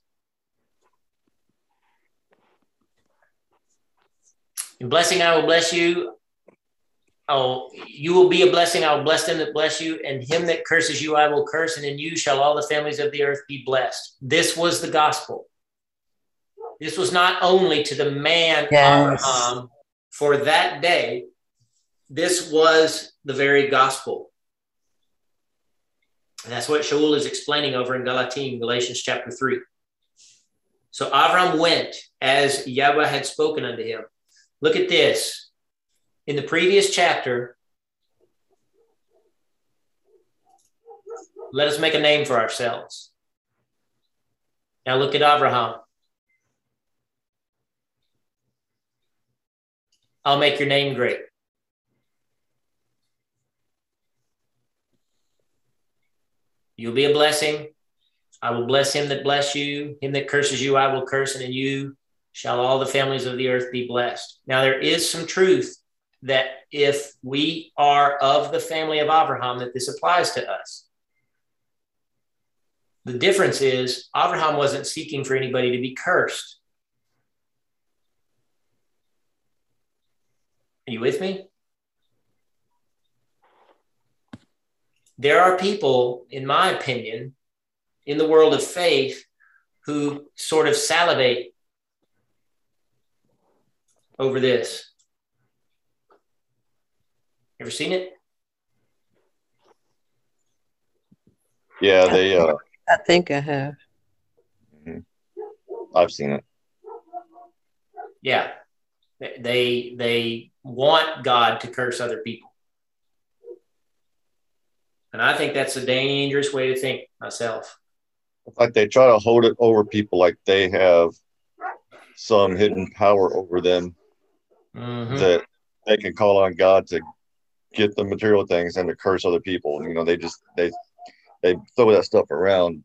Speaker 1: In blessing, I will bless you. Oh, you will be a blessing. I will bless them that bless you, and him that curses you, I will curse, and in you shall all the families of the earth be blessed. This was the gospel. This was not only to the man yes. Abraham for that day, this was the very gospel. And that's what Shaul is explaining over in Galatim, Galatians chapter 3. So Avram went as Yahweh had spoken unto him. Look at this. In the previous chapter, let us make a name for ourselves. Now look at Abraham. I'll make your name great. You'll be a blessing. I will bless him that bless you. Him that curses you, I will curse, and in you shall all the families of the earth be blessed. Now, there is some truth that if we are of the family of Abraham, that this applies to us. The difference is Abraham wasn't seeking for anybody to be cursed. Are you with me? There are people, in my opinion, in the world of faith who sort of salivate over this. Ever seen it?
Speaker 2: Yeah, they. Uh,
Speaker 3: I think I have.
Speaker 2: Mm-hmm. I've seen it.
Speaker 1: Yeah, they they want God to curse other people. And I think that's a dangerous way to think myself.
Speaker 2: Like they try to hold it over people like they have some hidden power over them mm-hmm. that they can call on God to get the material things and to curse other people. You know, they just they they throw that stuff around.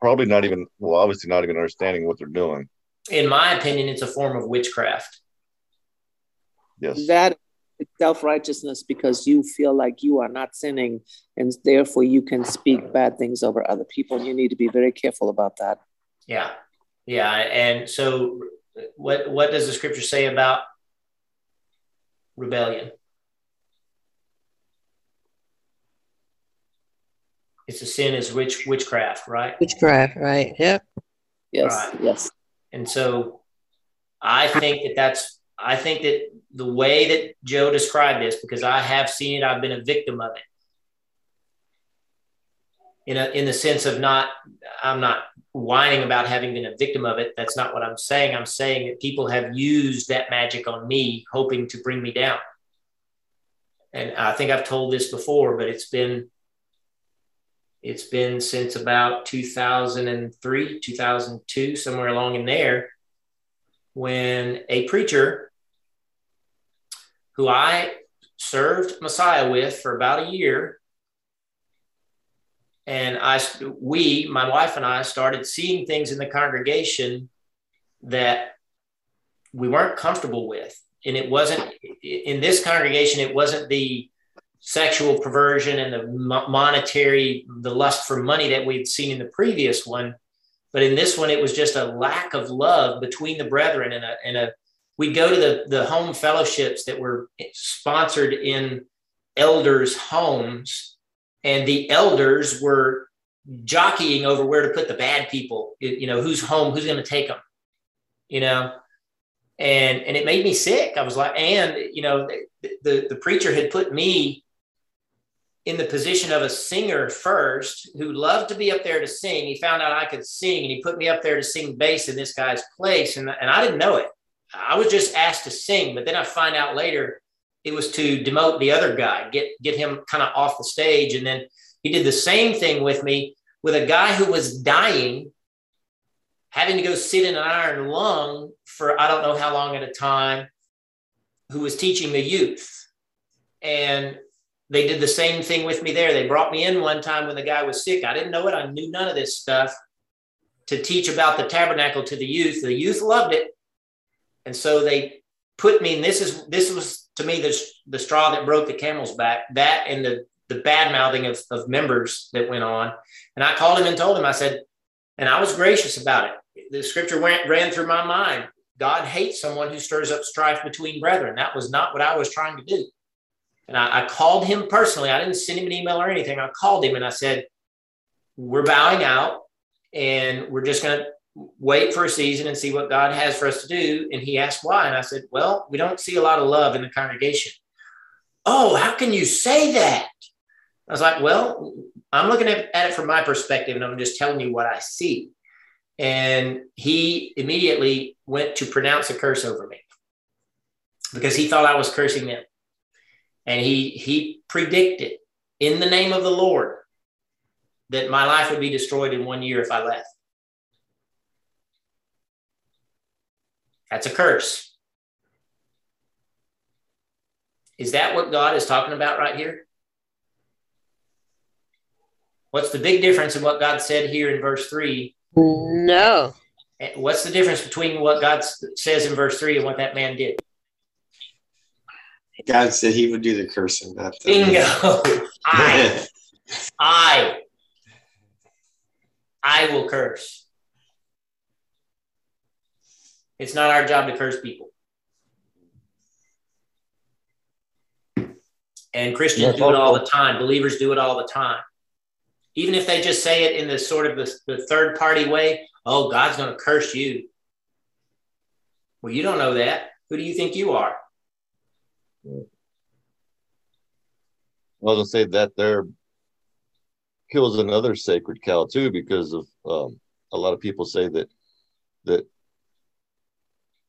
Speaker 2: Probably not even well, obviously not even understanding what they're doing.
Speaker 1: In my opinion, it's a form of witchcraft.
Speaker 2: Yes.
Speaker 4: That self righteousness because you feel like you are not sinning and therefore you can speak bad things over other people. You need to be very careful about that.
Speaker 1: Yeah. Yeah. And so, what, what does the scripture say about rebellion? It's a sin is witch witchcraft, right?
Speaker 3: Witchcraft, right? Yep.
Speaker 4: Yes. Right. Yes.
Speaker 1: And so I think that that's I think that the way that Joe described this, because I have seen it, I've been a victim of it. In, a, in the sense of not, I'm not whining about having been a victim of it. That's not what I'm saying. I'm saying that people have used that magic on me, hoping to bring me down. And I think I've told this before, but it's been it's been since about 2003, 2002, somewhere along in there, when a preacher who I served Messiah with for about a year. And I, we, my wife and I, started seeing things in the congregation that we weren't comfortable with. And it wasn't in this congregation, it wasn't the sexual perversion and the monetary, the lust for money that we'd seen in the previous one. But in this one, it was just a lack of love between the brethren and a, and a we'd go to the, the home fellowships that were sponsored in elders' homes, and the elders were jockeying over where to put the bad people, you know, who's home, who's going to take them, you know. And, and it made me sick. I was like, and, you know, the, the, preacher had put me in the position of a singer first who loved to be up there to sing. He found out I could sing and he put me up there to sing bass in this guy's place. And, and I didn't know it. I was just asked to sing, but then I find out later it was to demote the other guy, get get him kind of off the stage. And then he did the same thing with me with a guy who was dying, having to go sit in an iron lung for I don't know how long at a time, who was teaching the youth. And they did the same thing with me there. They brought me in one time when the guy was sick. I didn't know it. I knew none of this stuff to teach about the tabernacle to the youth. The youth loved it. And so they put me, and this is this was to me the, the straw that broke the camel's back. That and the the bad mouthing of, of members that went on. And I called him and told him, I said, and I was gracious about it. The scripture went, ran through my mind. God hates someone who stirs up strife between brethren. That was not what I was trying to do. And I, I called him personally. I didn't send him an email or anything. I called him and I said, We're bowing out and we're just going to wait for a season and see what God has for us to do. And he asked why. And I said, Well, we don't see a lot of love in the congregation. Oh, how can you say that? I was like, Well, I'm looking at, it from my perspective and I'm just telling you what I see. And he immediately went to pronounce a curse over me because he thought I was cursing them. And he he predicted in the name of the Lord that my life would be destroyed in one year if I left. That's a curse. Is that what God is talking about right here? What's the big difference in what God said here in verse 3?
Speaker 3: No.
Speaker 1: What's the difference between what God says in verse 3 and what that man did?
Speaker 5: God said he would do the cursing. Not the
Speaker 1: Bingo. I, I, I will curse. It's not our job to curse people. And Christians do it all the time. Believers do it all the time. Even if they just say it in the sort of the, the third party way, oh, God's going to curse you. Well, you don't know that. Who do you think you are?
Speaker 2: I was gonna say that there kills another sacred cow too, because of um, a lot of people say that that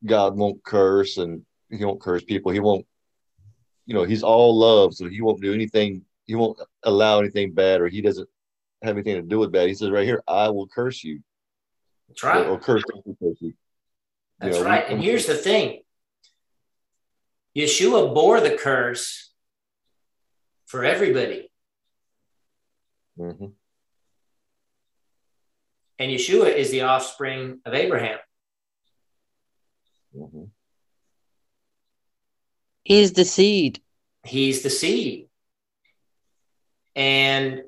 Speaker 2: God won't curse and he won't curse people. He won't, you know, he's all love, so he won't do anything. He won't allow anything bad, or he doesn't have anything to do with bad. He says right here, "I will curse you."
Speaker 1: That's right.
Speaker 2: Or, or curse, curse you.
Speaker 1: That's you know, right. We, and here's the thing: Yeshua bore the curse for everybody.
Speaker 2: Mm-hmm.
Speaker 1: And Yeshua is the offspring of Abraham.
Speaker 2: Mm-hmm.
Speaker 3: He's the seed.
Speaker 1: He's the seed. And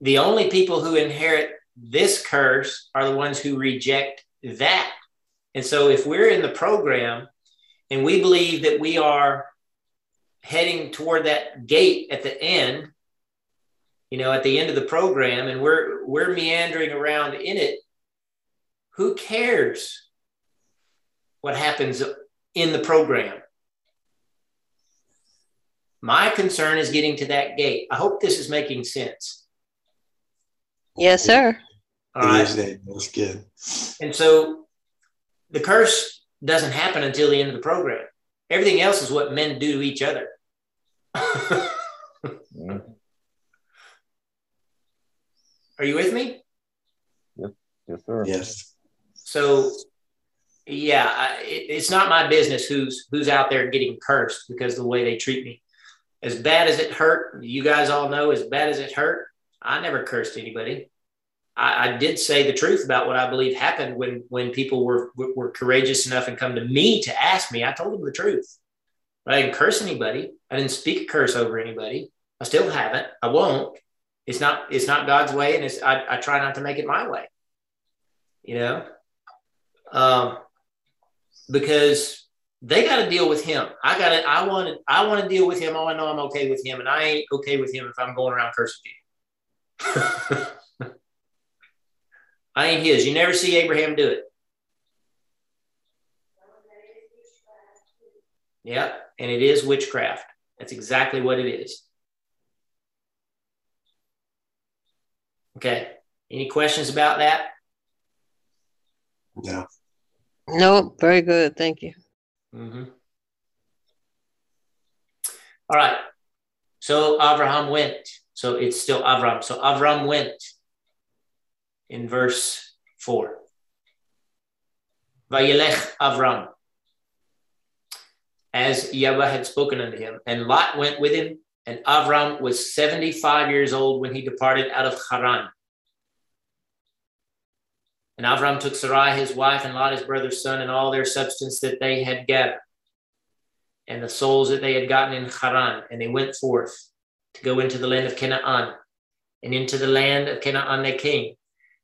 Speaker 1: the only people who inherit this curse are the ones who reject that. And so if we're in the program and we believe that we are heading toward that gate at the end, you know, at the end of the program, and we're we're meandering around in it, who cares what happens in the program? My concern is getting to that gate. I hope this is making sense.
Speaker 3: Yes, sir.
Speaker 1: All right.
Speaker 5: That's good.
Speaker 1: And so the curse doesn't happen until the end of the program. Everything else is what men do to each other. Mm-hmm. Are you with me?
Speaker 2: Yes, yes, sir.
Speaker 5: Yes.
Speaker 1: So, yeah, I, it, it's not my business who's who's out there getting cursed because the way they treat me. As bad as it hurt, you guys all know. As bad as it hurt, I never cursed anybody. I, I, did say the truth about what I believe happened when when people were were courageous enough and come to me to ask me. I told them the truth. But I didn't curse anybody. I didn't speak a curse over anybody. I still haven't. I won't. It's not it's not God's way, and it's I, I try not to make it my way. You know, um, because they got to deal with him. I got to. I want to. I want to deal with him. I know I'm okay with him, and I ain't okay with him if I'm going around cursing people. I ain't his. You never see Abraham do it. Yeah, and it is witchcraft. That's exactly what it is. Okay. Any questions about that?
Speaker 5: No.
Speaker 3: No, very good. Thank you.
Speaker 1: Mm-hmm. All right. So Abraham went. So it's still Avram. So Avram went in verse 4. Vayelech Avram, as Yahweh had spoken unto him. And Lot went with him, and Avram was 75 years old when he departed out of Haran. And Avram took Sarai his wife, and Lot his brother's son, and all their substance that they had gathered. and the souls that they had gotten in Haran, and they went forth to go into the land of Canaan. And into the land of Canaan they came.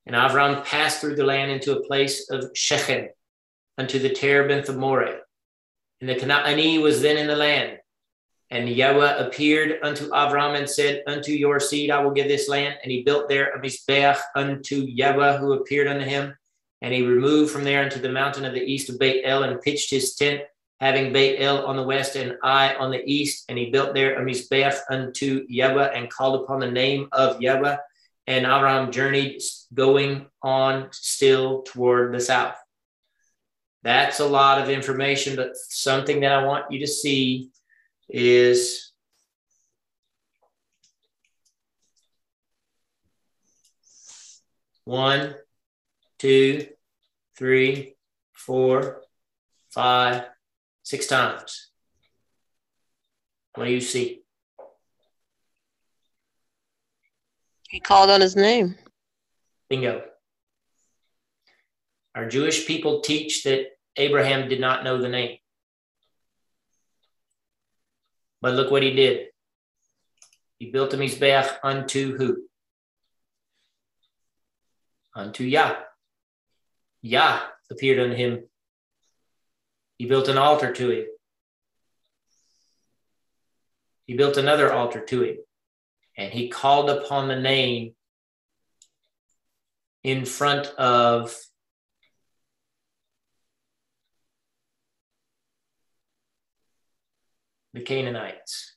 Speaker 1: And Avram passed through the land into a place of Shechem, unto the terebinth of Moreh. And the Canaanite was then in the land. And Yahweh appeared unto Avram and said, Unto your seed I will give this land. And he built there a Mizbeach unto Yahweh who appeared unto him. And he removed from there unto the mountain of the east of Beit El and pitched his tent, having Beit El on the west and Ai on the east. And he built there a Mizbeach unto Yahweh and called upon the name of Yahweh. And Avram journeyed going on still toward the south. That's a lot of information, but something that I want you to see is one, two, three, four, five, six times. What do you see?
Speaker 3: He called on his name.
Speaker 1: Bingo. Our Jewish people teach that Abraham did not know the name. But look what he did. He built a Mizbeach unto who? Unto Yah. Yah appeared unto him. He built an altar to him. He built another altar to him. And he called upon the name in front of the Canaanites.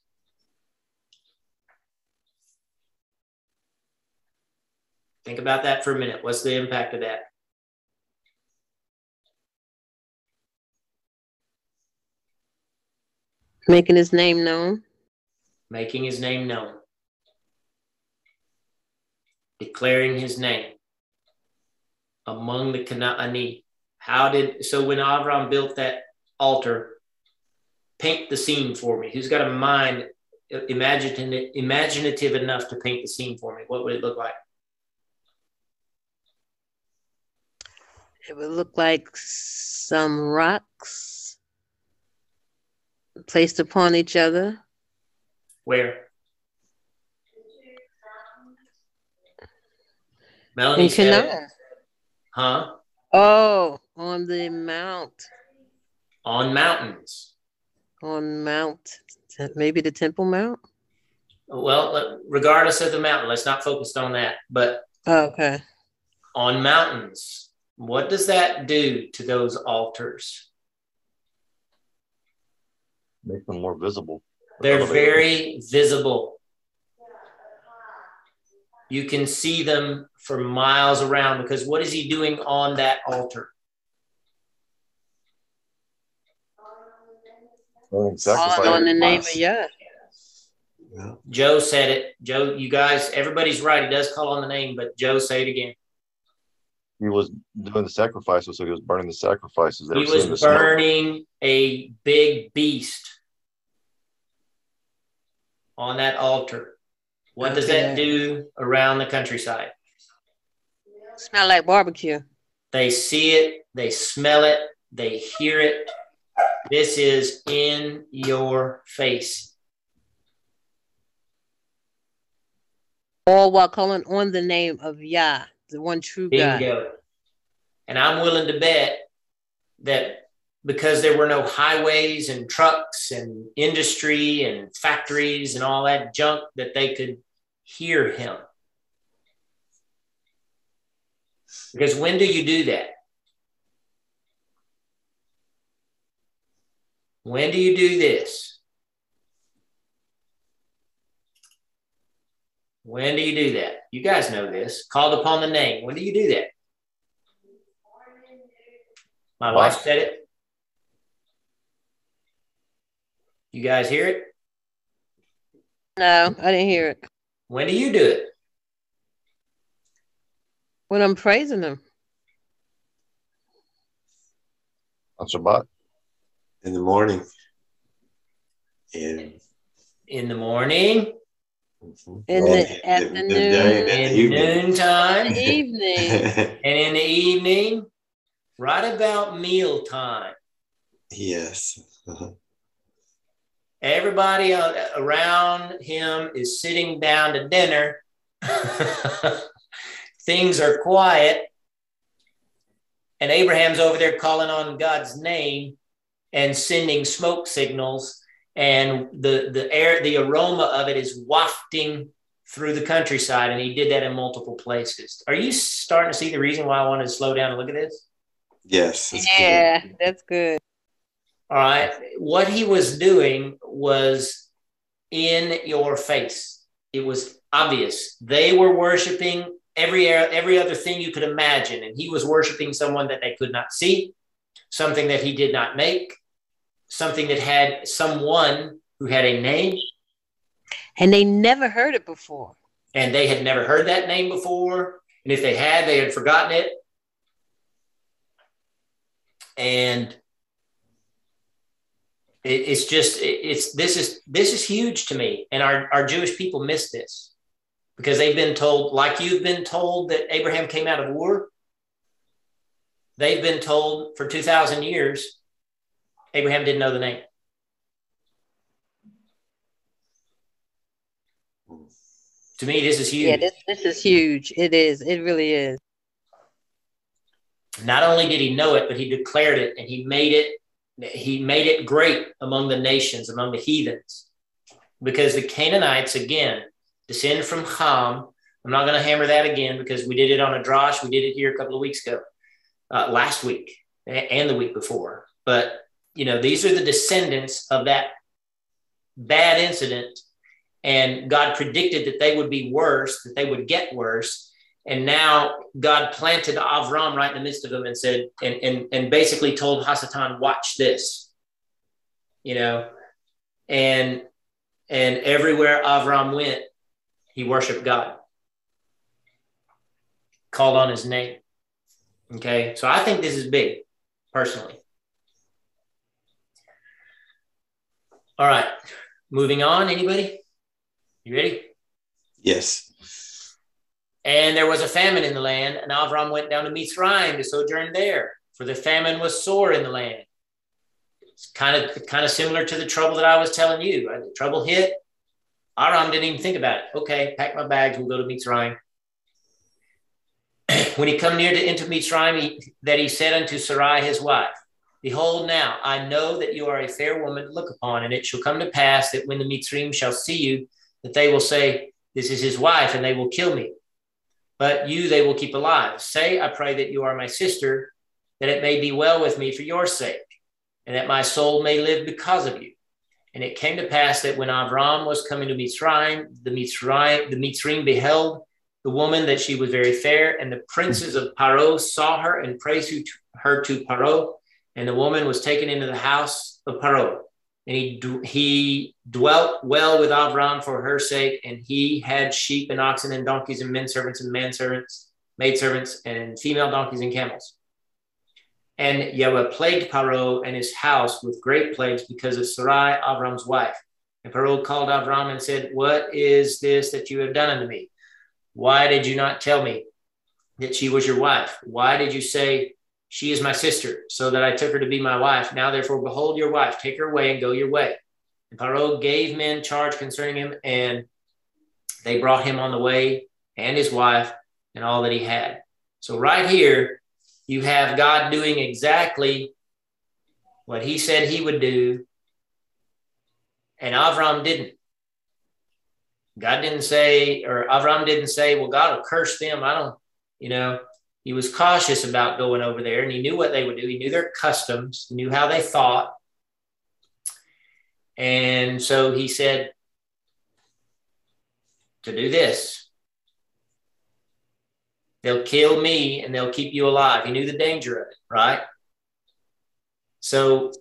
Speaker 1: Think about that for a minute. What's the impact of that?
Speaker 3: Making his name known.
Speaker 1: Making his name known. Declaring his name among the Canaanite. How did so when Avram built that altar, paint the scene for me. Who's got a mind imaginative, imaginative enough to paint the scene for me? What would it look like?
Speaker 3: It would look like some rocks placed upon each other.
Speaker 1: Where? Melanie said, huh?
Speaker 3: Oh, on the mount.
Speaker 1: On mountains
Speaker 3: on Mount, maybe the Temple Mount?
Speaker 1: Well, regardless of the mountain, let's not focus on that. But
Speaker 3: oh, okay,
Speaker 1: on mountains, what does that do to those altars?
Speaker 2: Make them more visible.
Speaker 1: They're very visible. You can see them for miles around because what is he doing on that altar?
Speaker 3: Calling on the name of Yah.
Speaker 1: Yeah. Joe said it. Joe, you guys, everybody's right. He does call on the name, but Joe, say it again.
Speaker 2: He was doing the sacrifices, so he was burning the sacrifices.
Speaker 1: He was burning a big beast on that altar. What does that do around the countryside?
Speaker 3: Smell like barbecue.
Speaker 1: They see it, they smell it, they hear it, this is in your face.
Speaker 3: All while calling on the name of Yah, the one true Bingo. God.
Speaker 1: And I'm willing to bet that because there were no highways and trucks and industry and factories and all that junk, that they could hear him. Because when do you do that? When do you do this? When do you do that? You guys know this. Called upon the name. When do you do that? My wife said it. You guys hear it?
Speaker 3: No, I didn't hear it.
Speaker 1: When do you do it?
Speaker 3: When I'm praising him.
Speaker 2: On Shabbat
Speaker 5: in the morning. In
Speaker 1: in the morning.
Speaker 3: Mm-hmm. In the afternoon.
Speaker 1: in noontime.
Speaker 3: evening.
Speaker 1: and in the evening. Right about meal time.
Speaker 5: Yes. Uh-huh.
Speaker 1: Everybody around him is sitting down to dinner. Things are quiet. And Abraham's over there calling on God's name and sending smoke signals. And the, the air, the aroma of it is wafting through the countryside. And he did that in multiple places. Are you starting to see the reason why I wanted to slow down and look at this?
Speaker 5: Yes.
Speaker 3: Yeah, good. that's good.
Speaker 1: All right. What he was doing was in your face. It was obvious. They were worshiping every every other thing you could imagine, and he was worshiping someone that they could not see, something that he did not make, something that had someone who had a name,
Speaker 3: and they never heard it before.
Speaker 1: And they had never heard that name before, and if they had, they had forgotten it. And it's just it's this is this is huge to me and our, our jewish people miss this because they've been told like you've been told that abraham came out of Ur, they've been told for 2000 years abraham didn't know the name to me this is huge
Speaker 3: yeah this, this is huge it is it really is
Speaker 1: not only did he know it but he declared it and he made it he made it great among the nations, among the heathens, because the Canaanites, again, descend from Ham. I'm not going to hammer that again because we did it on a drosh. We did it here a couple of weeks ago, uh, last week and the week before. But, you know, these are the descendants of that bad incident. And God predicted that they would be worse, that they would get worse. And now God planted Avram right in the midst of them and said, and, and, and basically told Hasatan, watch this, you know, and, and everywhere Avram went, he worshiped God, called on his name. Okay. So I think this is big personally. All right. Moving on. Anybody? You ready?
Speaker 5: Yes.
Speaker 1: And there was a famine in the land, and Avram went down to Mitzrayim to sojourn there, for the famine was sore in the land. It's kind of kind of similar to the trouble that I was telling you. The trouble hit. Avram didn't even think about it. Okay, pack my bags, we'll go to Mitzrayim. when he come near to into Mitzrayim, he, that he said unto Sarai his wife, Behold, now I know that you are a fair woman to look upon, and it shall come to pass that when the Mitzrayim shall see you, that they will say, This is his wife, and they will kill me but you they will keep alive. Say, I pray that you are my sister, that it may be well with me for your sake, and that my soul may live because of you. And it came to pass that when Avram was coming to Mitzrayim, the Mitzrayim, the Mitzrayim beheld the woman that she was very fair, and the princes of Paro saw her and praised her to Paro, and the woman was taken into the house of Paro and he he dwelt well with Avram for her sake, and he had sheep and oxen and donkeys and men servants and manservants, maidservants and female donkeys and camels. And Yahweh plagued Paro and his house with great plagues because of Sarai, Avram's wife. And Paro called Avram and said, What is this that you have done unto me? Why did you not tell me that she was your wife? Why did you say, she is my sister, so that I took her to be my wife. Now, therefore, behold your wife, take her away and go your way. And Paro gave men charge concerning him, and they brought him on the way and his wife and all that he had. So, right here, you have God doing exactly what he said he would do, and Avram didn't. God didn't say, or Avram didn't say, well, God will curse them. I don't, you know, he was cautious about going over there and he knew what they would do. He knew their customs, knew how they thought. And so he said to do this. They'll kill me and they'll keep you alive. He knew the danger of it, right? So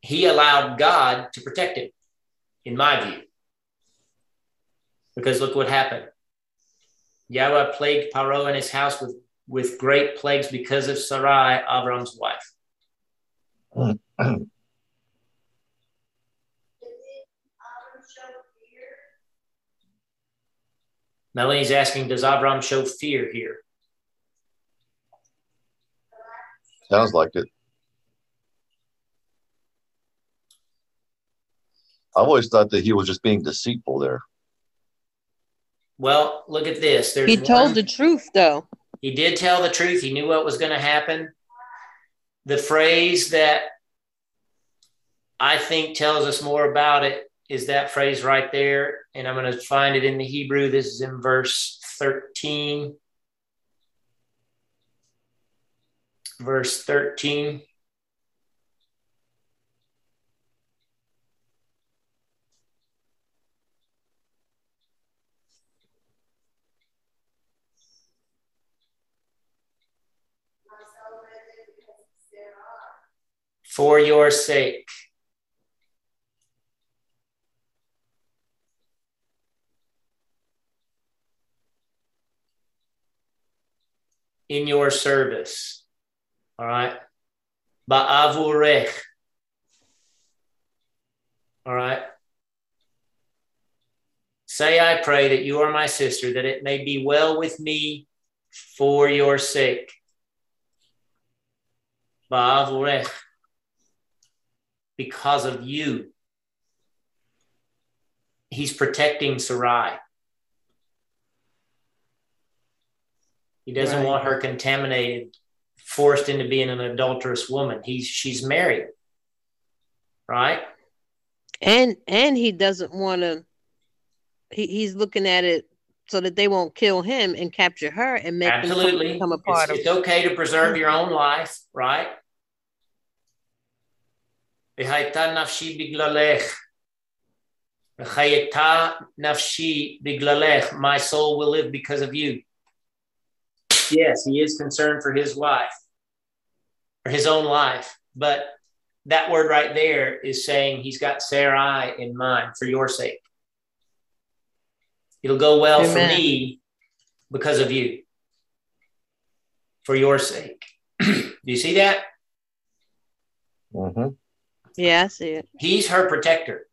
Speaker 1: he allowed God to protect him, in my view. Because look what happened. Yahweh plagued Paro and his house with, with great plagues because of Sarai, Avram's wife. Melanie's asking, does Avram show fear here?
Speaker 2: Sounds like it. I always thought that he was just being deceitful there.
Speaker 1: Well, look at this.
Speaker 3: There's he told one, the truth, though.
Speaker 1: He did tell the truth. He knew what was going to happen. The phrase that I think tells us more about it is that phrase right there. And I'm going to find it in the Hebrew. This is in verse 13. Verse 13. For your sake. in your service. All right. Ba'avurech. All right. Say, I pray that you are my sister, that it may be well with me for your sake. Ba'avurech. Because of you. He's protecting Sarai. He doesn't right. want her contaminated, forced into being an adulterous woman. He's she's married. Right?
Speaker 3: And and he doesn't want to he, he's looking at it so that they won't kill him and capture her and make
Speaker 1: Absolutely. them become a part it's, of it's okay to preserve your own life, right? My soul will live because of you yes, he is concerned for his life or his own life. But that word right there is saying he's got Sarai in mind for your sake. It'll go well Amen. for me because of you, for your sake. Do you see that?
Speaker 3: Mm-hmm. Yeah, I see it.
Speaker 1: He's her protector.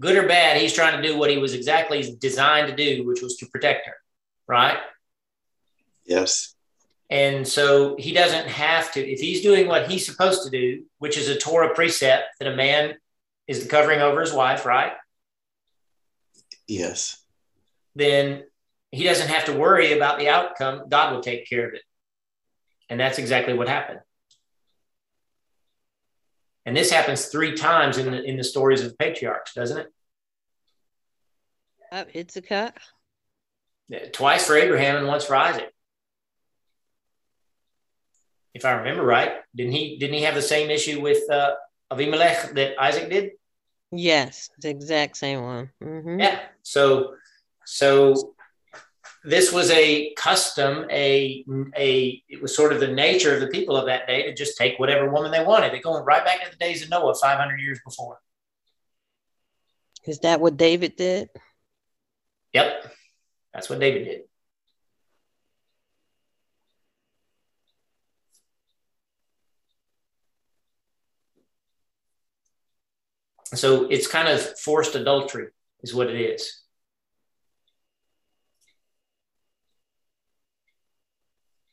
Speaker 1: Good or bad, he's trying to do what he was exactly designed to do, which was to protect her, right?
Speaker 5: Yes.
Speaker 1: And so he doesn't have to, if he's doing what he's supposed to do, which is a Torah precept that a man is the covering over his wife, right?
Speaker 5: Yes.
Speaker 1: Then he doesn't have to worry about the outcome. God will take care of it. And that's exactly what happened. And this happens three times in the, in the stories of the patriarchs, doesn't it?
Speaker 3: Uh, it's a cut.
Speaker 1: Twice for Abraham and once for Isaac if I remember right. Didn't he? Didn't he have the same issue with uh, Avimelech that Isaac did?
Speaker 3: Yes, the exact same one. Mm-hmm.
Speaker 1: Yeah. So, so this was a custom, a a it was sort of the nature of the people of that day to just take whatever woman they wanted. They're going right back to the days of Noah, five hundred years before.
Speaker 3: Is that what David did?
Speaker 1: Yep, that's what David did. So it's kind of forced adultery, is what it is.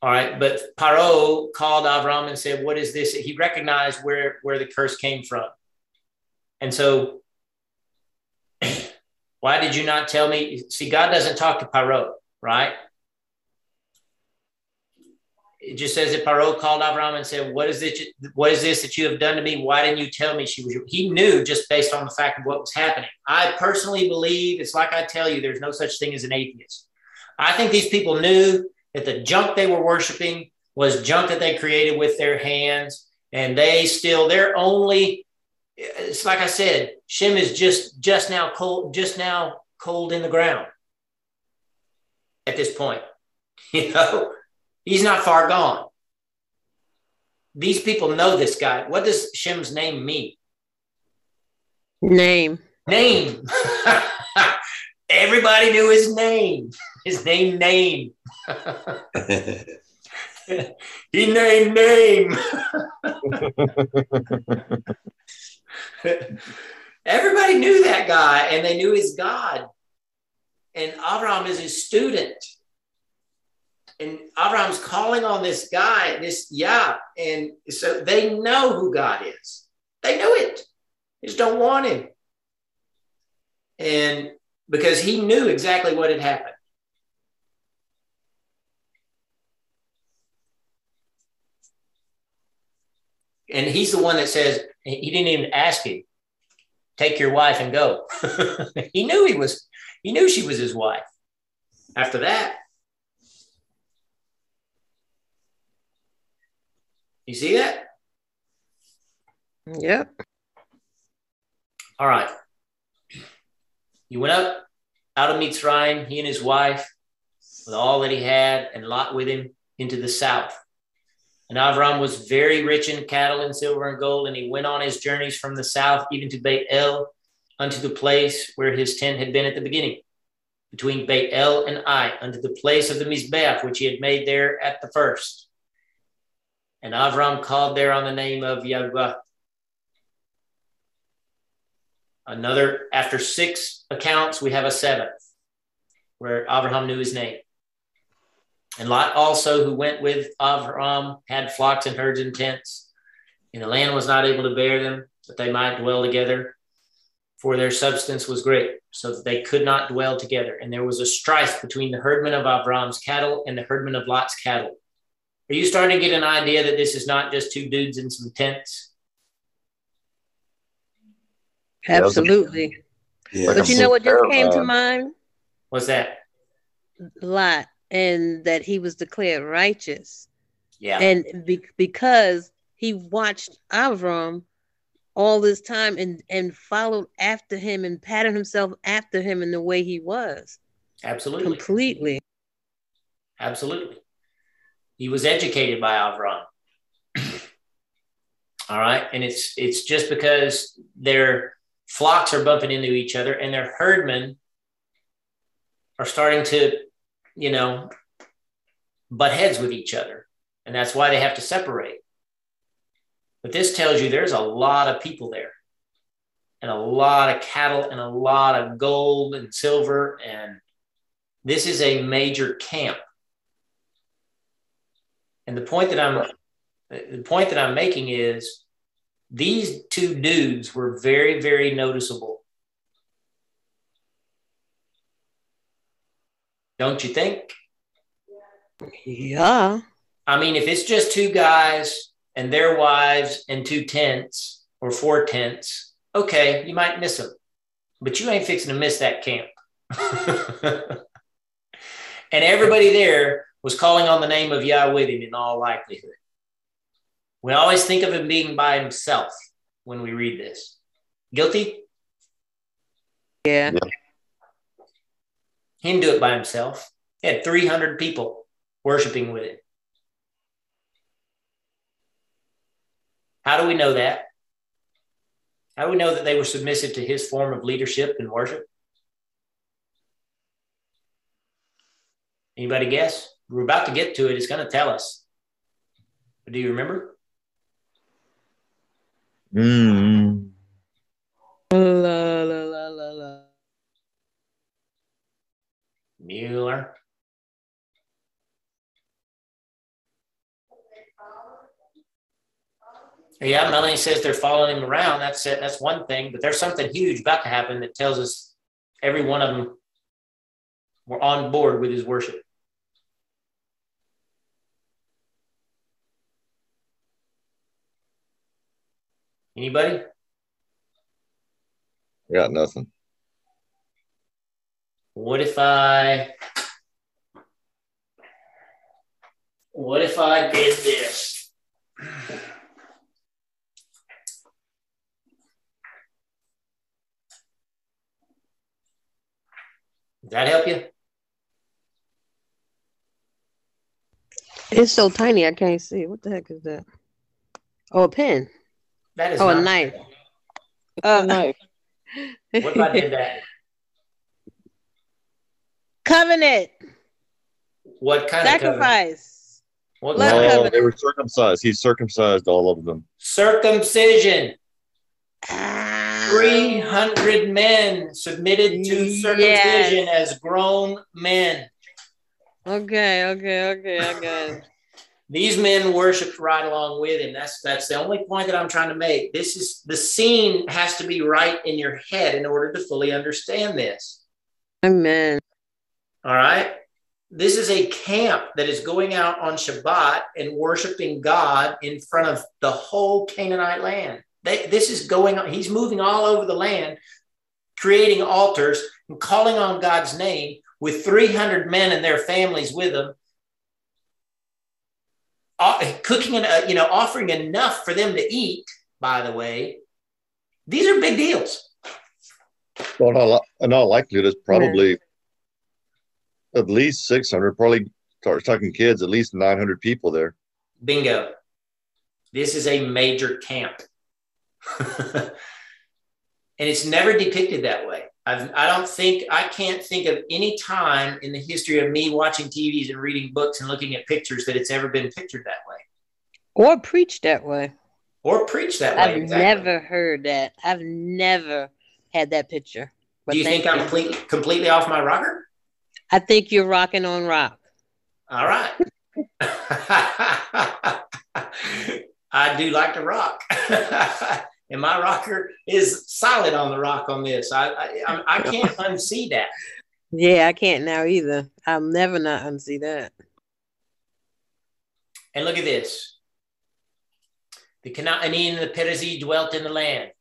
Speaker 1: All right, but Paro called Avram and said, "What is this?" He recognized where where the curse came from, and so why did you not tell me? See, God doesn't talk to Paro, right? it just says that Paro called Avram and said, "What is it? What is this that you have done to me? Why didn't you tell me she was?" He knew just based on the fact of what was happening. I personally believe it's like I tell you, there's no such thing as an atheist. I think these people knew that the junk they were worshiping was junk that they created with their hands, and they still they're only. It's like I said, Shem is just just now cold, just now cold in the ground at this point. You know, He's not far gone. These people know this guy. What does Shem's name mean?
Speaker 3: Name.
Speaker 1: Name. Everybody knew his name. His name, name. he named name. Everybody knew that guy and they knew his God. And Abraham is his student and Abraham's calling on this guy, this Yah, and so they know who God is. They know it. They just don't want him. And because he knew exactly what had happened. And he's the one that says, he didn't even ask you, take your wife and go. he knew he was, he knew she was his wife. After that, you see that?
Speaker 3: Yep.
Speaker 1: All right. He went up out of Mitzrayim, he and his wife, with all that he had, and Lot with him into the south. And Avram was very rich in cattle and silver and gold, and he went on his journeys from the south, even to Beit El, unto the place where his tent had been at the beginning, between Beit El and Ai, unto the place of the Mizbeach, which he had made there at the first. And Avram called there on the name of Yahweh. Another, after six accounts, we have a seventh where Abraham knew his name. And Lot also, who went with Abraham, had flocks and herds and tents. And the land was not able to bear them, that they might dwell together, for their substance was great, so that they could not dwell together. And there was a strife between the herdmen of Abraham's cattle and the herdmen of Lot's cattle. Are you starting to get an idea that this is not just two dudes in some tents?
Speaker 3: Absolutely. Yeah. But you know what just came to mind?
Speaker 1: What's that?
Speaker 3: Lot, and that he was declared righteous.
Speaker 1: Yeah.
Speaker 3: And be- because he watched Avram all this time and and followed after him and patterned himself after him in the way he was.
Speaker 1: Absolutely.
Speaker 3: Completely.
Speaker 1: Absolutely. He was educated by Avram. all right. And it's it's just because their flocks are bumping into each other and their herdmen are starting to, you know, butt heads with each other. And that's why they have to separate. But this tells you there's a lot of people there and a lot of cattle and a lot of gold and silver. And this is a major camp. And the point that I'm the point that I'm making is these two dudes were very, very noticeable. Don't you think?
Speaker 3: Yeah.
Speaker 1: I mean, if it's just two guys and their wives and two tents or four tents, okay, you might miss them, but you ain't fixing to miss that camp. and everybody there was calling on the name of Yahweh in all likelihood. We always think of him being by himself when we read this. Guilty?
Speaker 3: Yeah. yeah.
Speaker 1: He didn't do it by himself. He had 300 people worshiping with him. How do we know that? How do we know that they were submissive to his form of leadership and worship? Anybody guess? We're about to get to it. It's going to tell us. But do you remember?
Speaker 2: Mm.
Speaker 3: La, la, la, la, la.
Speaker 1: Mueller. Yeah, Melanie says they're following him around. That's it. That's one thing. But there's something huge about to happen that tells us every one of them were on board with his worship. Anybody?
Speaker 2: I got nothing.
Speaker 1: What if I what if I did this? Does that help you?
Speaker 3: It's so tiny I can't see. What the heck is that? Oh, a pen.
Speaker 1: That is
Speaker 3: oh, a knife.
Speaker 4: Uh, a knife.
Speaker 1: What if I did that?
Speaker 3: Covenant.
Speaker 1: What kind
Speaker 3: Sacrifice.
Speaker 1: of
Speaker 2: sacrifice? What they were circumcised. He circumcised all of them.
Speaker 1: Circumcision. Ah. 300 men submitted to circumcision yes. as grown men.
Speaker 3: Okay, okay, okay, I got it.
Speaker 1: These men worshiped right along with him. That's that's the only point that I'm trying to make. This is the scene has to be right in your head in order to fully understand this.
Speaker 3: Amen.
Speaker 1: All right. This is a camp that is going out on Shabbat and worshiping God in front of the whole Canaanite land. They, this is going on. He's moving all over the land, creating altars and calling on God's name with 300 men and their families with them cooking and uh, you know offering enough for them to eat by the way these are big deals.
Speaker 2: Well in all likelihood it's probably yeah. at least 600 probably start talking kids at least 900 people there.
Speaker 1: Bingo. This is a major camp. And it's never depicted that way I've, I don't think I can't think of any time in the history of me watching TVs and reading books and looking at pictures that it's ever been pictured that way,
Speaker 3: or preached that way,
Speaker 1: or preached that way. I've.
Speaker 3: Exactly. never heard that. I've never had that picture.
Speaker 1: Do you think you. I'm completely completely off my rocker?
Speaker 3: I think you're rocking on rock.
Speaker 1: All right. I do like to rock. and my rocker is solid on the rock on this. I I, I can't unsee that.
Speaker 3: Yeah, I can't now either. I'll never not unsee that.
Speaker 1: And look at this. The Canaan and the Perizzim dwelt in the land.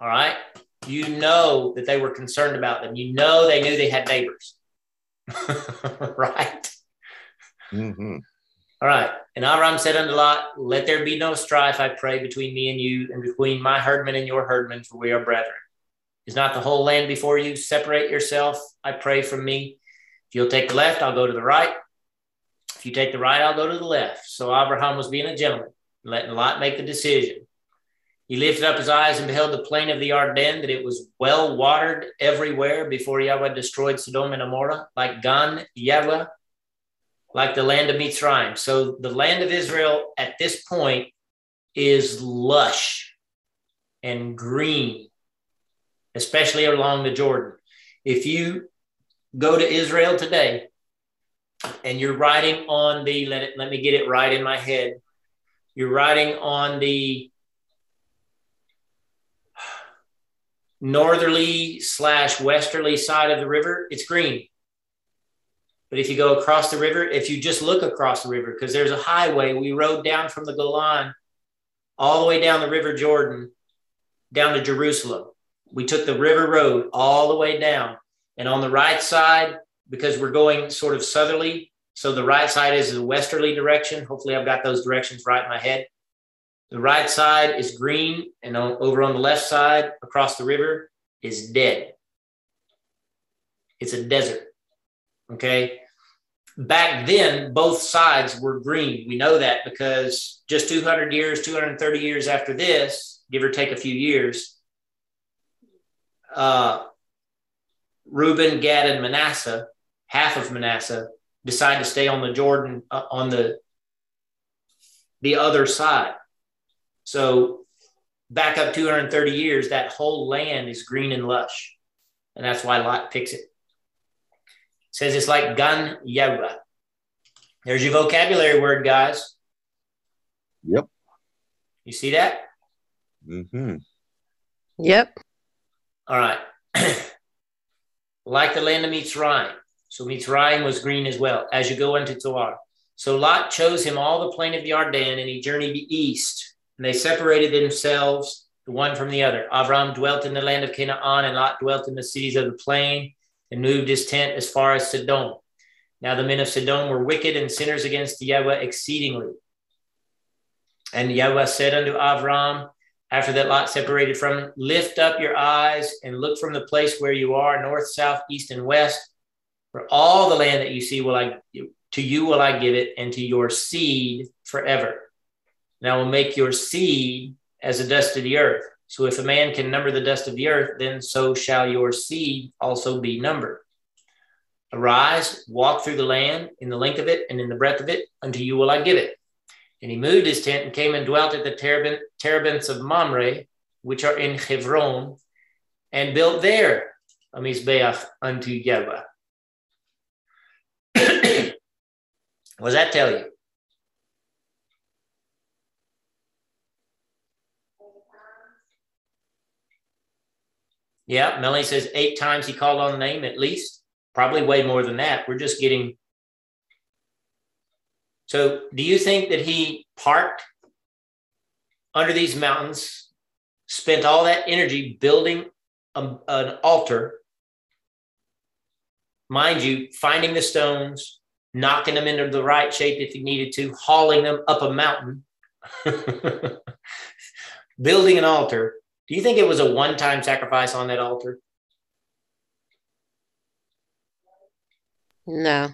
Speaker 1: All right. You know that they were concerned about them. You know they knew they had neighbors. right?
Speaker 2: Mm-hmm.
Speaker 1: All right. And Avram said unto Lot, Let there be no strife, I pray, between me and you, and between my herdmen and your herdmen, for we are brethren. Is not the whole land before you? Separate yourself, I pray, from me. If you'll take the left, I'll go to the right. If you take the right, I'll go to the left. So Abraham was being a gentleman, letting Lot make the decision. He lifted up his eyes and beheld the plain of the Yarden, that it was well watered everywhere before Yahweh destroyed Sodom and Amorah, like Gan Yahweh like the land of Mitzrayim. So the land of Israel at this point is lush and green, especially along the Jordan. If you go to Israel today and you're riding on the, let, it, let me get it right in my head, you're riding on the northerly slash westerly side of the river, it's green. But if you go across the river, if you just look across the river, because there's a highway, we rode down from the Golan all the way down the River Jordan down to Jerusalem. We took the river road all the way down. And on the right side, because we're going sort of southerly, so the right side is the westerly direction. Hopefully, I've got those directions right in my head. The right side is green, and over on the left side, across the river, is dead. It's a desert. Okay. Back then, both sides were green. We know that because just 200 years, 230 years after this, give or take a few years, uh, Reuben, Gad, and Manasseh, half of Manasseh, decide to stay on the Jordan uh, on the the other side. So back up 230 years, that whole land is green and lush, and that's why Lot picks it says it's like gun yera. There's your vocabulary word, guys.
Speaker 2: Yep.
Speaker 1: You see that?
Speaker 2: Mm-hmm.
Speaker 3: Yep.
Speaker 1: All right. like the land of Mitzrayim. So Mitzrayim was green as well, as you go into Zoar. So Lot chose him all the plain of the Yarden, and he journeyed east. And they separated themselves, the one from the other. Avram dwelt in the land of Canaan, and Lot dwelt in the cities of the plain and moved his tent as far as Sodom. Now the men of Sodom were wicked and sinners against Yahweh exceedingly. And Yahweh said unto Avram, after that Lot separated from him, lift up your eyes and look from the place where you are, north, south, east, and west. For all the land that you see will I to you will I give it, and to your seed forever. And I will make your seed as the dust of the earth. So if a man can number the dust of the earth, then so shall your seed also be numbered. Arise, walk through the land in the length of it and in the breadth of it, unto you will I give it. And he moved his tent and came and dwelt at the terebinths of Mamre, which are in Hebron, and built there a mizbeach unto Yahweh. What does that tell you? Yeah, Melanie says eight times he called on the name at least. Probably way more than that. We're just getting. So, do you think that he parked under these mountains, spent all that energy building a, an altar? Mind you, finding the stones, knocking them into the right shape if he needed to, hauling them up a mountain, building an altar do you think it was a one time sacrifice on that altar?
Speaker 3: No.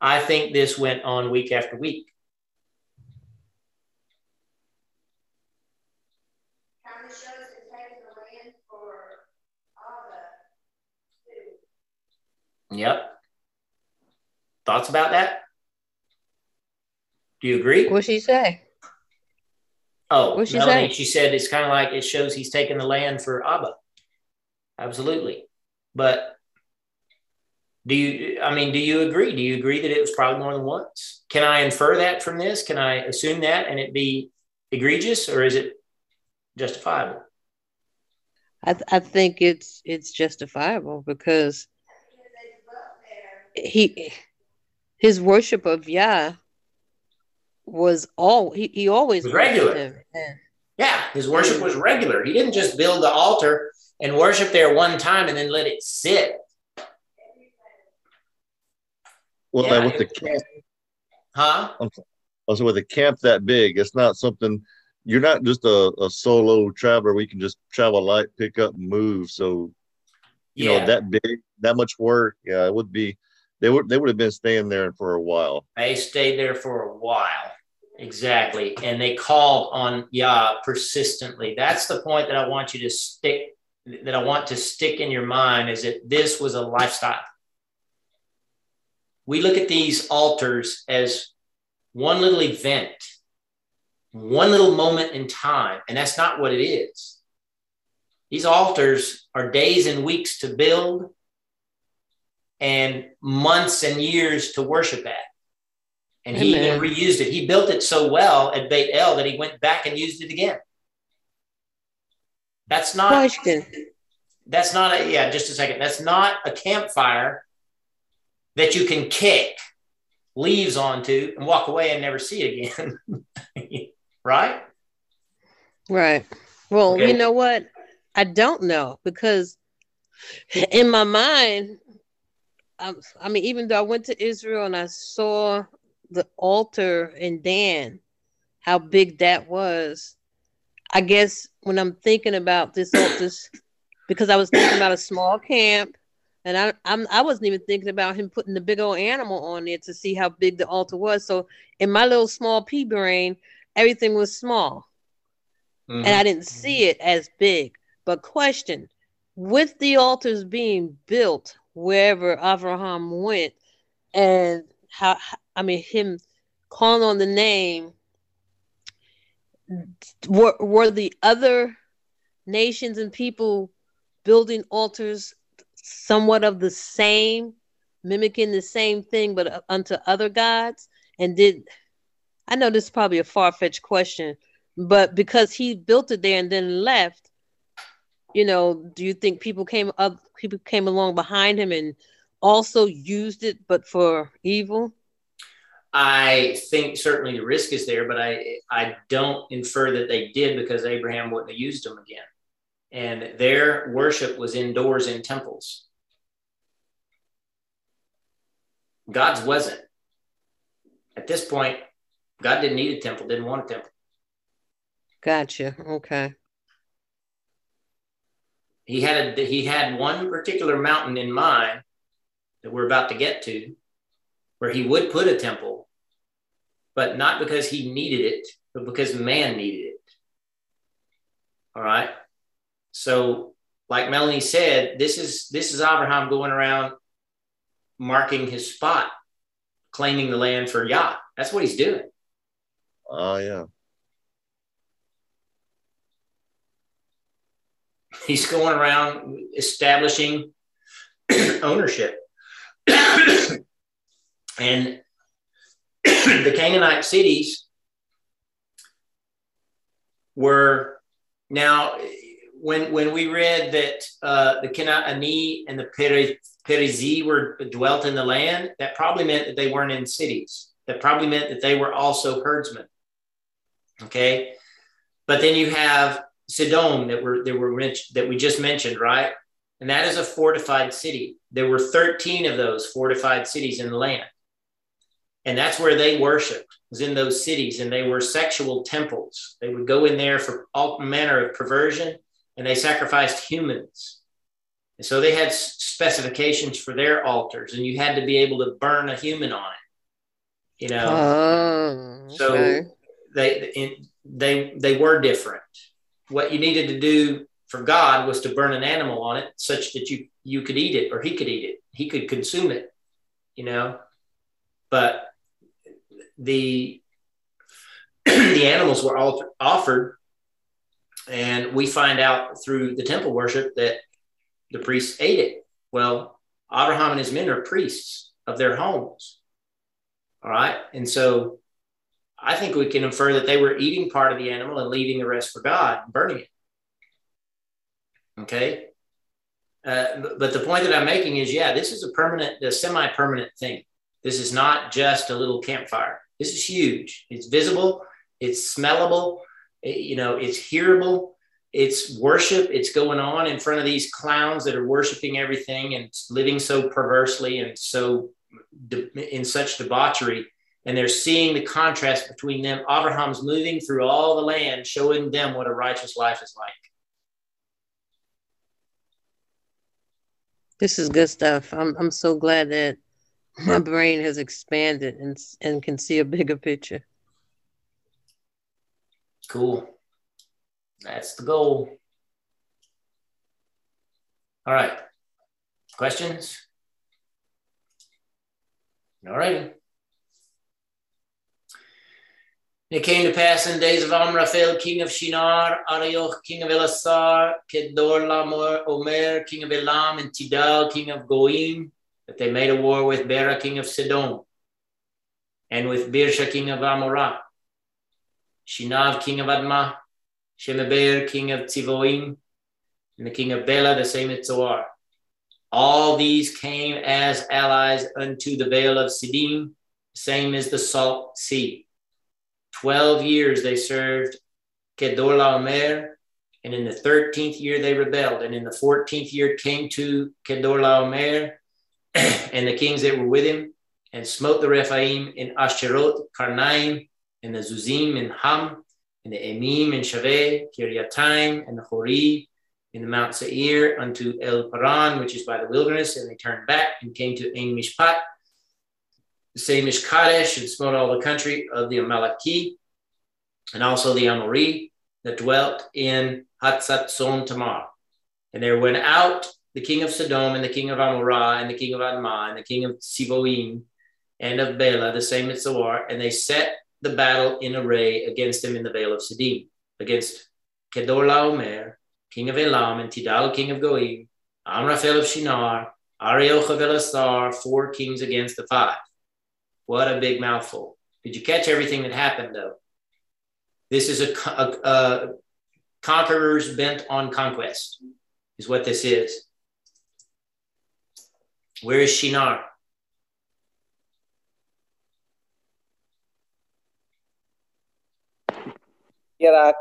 Speaker 1: I think this went on week after week. Yep. Thoughts about that? Do you agree?
Speaker 3: What she say?
Speaker 1: Oh, What'd she Melanie, say? she said it's kind of like it shows he's taking the land for Abba. Absolutely. But do you, I mean, do you agree? Do you agree that it was probably more than once? Can I infer that from this? Can I assume that and it be egregious or is it justifiable?
Speaker 3: I, th- I think it's it's justifiable because he his worship of Yah was all he, he always
Speaker 1: was regular. Yeah. yeah, his worship was regular. He didn't just build the altar and worship there one time and then let it sit.
Speaker 2: Well, yeah, with the camp,
Speaker 1: huh?
Speaker 2: Also, with a camp that big, it's not something. You're not just a, a solo traveler. We can just travel light, pick up, and move. So, you yeah. know, that big, that much work. Yeah, it would be. They would. They would have been staying there for a while.
Speaker 1: They stayed there for a while. Exactly. And they called on Yah persistently. That's the point that I want you to stick, that I want to stick in your mind is that this was a lifestyle. We look at these altars as one little event, one little moment in time, and that's not what it is. These altars are days and weeks to build and months and years to worship at. And he even reused it. He built it so well at Beit El that he went back and used it again. That's not question. That's not a yeah, just a second. That's not a campfire that you can kick leaves onto and walk away and never see it again. right?
Speaker 3: Right. Well, okay. you know what? I don't know because in my mind, I, I mean, even though I went to Israel and I saw the altar in Dan, how big that was. I guess when I'm thinking about this altar, because I was thinking about a small camp, and I I'm I wasn't even thinking about him putting the big old animal on there to see how big the altar was. So in my little small pea brain, everything was small, mm-hmm. and I didn't see it as big. But question: with the altars being built wherever Abraham went, and how I mean him calling on the name were, were the other nations and people building altars somewhat of the same mimicking the same thing but uh, unto other gods and did I know this is probably a far-fetched question but because he built it there and then left you know do you think people came up people came along behind him and also used it, but for evil?
Speaker 1: I think certainly the risk is there, but I I don't infer that they did because Abraham wouldn't have used them again. And their worship was indoors in temples. God's wasn't. At this point, God didn't need a temple, didn't want a temple.
Speaker 3: Gotcha. Okay.
Speaker 1: He had a, he had one particular mountain in mind that we're about to get to, where he would put a temple, but not because he needed it, but because man needed it. All right. So, like Melanie said, this is this is Abraham going around marking his spot, claiming the land for Yah. That's what he's doing.
Speaker 2: Oh uh, yeah.
Speaker 1: He's going around establishing ownership. and the Canaanite cities were now when when we read that uh, the Canaani and the Perizi were dwelt in the land, that probably meant that they weren't in cities. That probably meant that they were also herdsmen. Okay, but then you have Sidon that were that were that we just mentioned, right? And that is a fortified city. There were 13 of those fortified cities in the land. And that's where they worshiped, was in those cities. And they were sexual temples. They would go in there for all manner of perversion and they sacrificed humans. And so they had specifications for their altars, and you had to be able to burn a human on it. You know,
Speaker 3: oh,
Speaker 1: so they they they were different. What you needed to do for God was to burn an animal on it, such that you you could eat it, or He could eat it. He could consume it. You know, but the the animals were all offered and we find out through the temple worship that the priests ate it. Well, Abraham and his men are priests of their homes. All right. And so I think we can infer that they were eating part of the animal and leaving the rest for God, burning it. Okay. Uh, but the point that I'm making is yeah, this is a permanent, a semi permanent thing. This is not just a little campfire. This is huge. It's visible, it's smellable, you know, it's hearable, it's worship, it's going on in front of these clowns that are worshiping everything and living so perversely and so de- in such debauchery. And they're seeing the contrast between them. Abraham's moving through all the land, showing them what a righteous life is like.
Speaker 3: This is good stuff. I'm I'm so glad that my brain has expanded and and can see a bigger picture.
Speaker 1: Cool. That's the goal. All right. Questions? All right. It came to pass in days of Amraphel, king of Shinar, Arioch, king of Elasar, Kedor Omer, king of Elam, and Tidal, king of Goim, that they made a war with Bera, king of Sidon, and with Birsha, king of Amorah. Shinav, king of Admah, Shemeber, king of Tzivoim, and the king of Bela, the same at Zoar. All these came as allies unto the Vale of Siddim, same as the Salt Sea. Twelve years they served Kedorlaomer, and in the thirteenth year they rebelled, and in the fourteenth year came to Kedorlaomer and the kings that were with him, and smote the Rephaim in Asherot, Karnaim, and the Zuzim and Ham, and the Emim and Shaveh, Kiriataim, and the Hori, in the Mount Seir unto El Paran, which is by the wilderness, and they turned back and came to Ein Mishpat, the same as Kadesh, and smote all the country of the Amaleki, and also the Amori that dwelt in Hatzatzon Tamar. And there went out the king of Sodom, and the king of Amorah, and the king of Admah, and the king of Sivoim, and of Bela, the same as Zoar, and they set the battle in array against him in the Vale of Siddim, against Kedorlaomer, king of Elam, and Tidal, king of Goim, Amraphel of Shinar, Arioch of Elasar, four kings against the five. What a big mouthful. Did you catch everything that happened, though? This is a, a, a conquerors bent on conquest, is what this is. Where is Shinar?
Speaker 4: Iraq.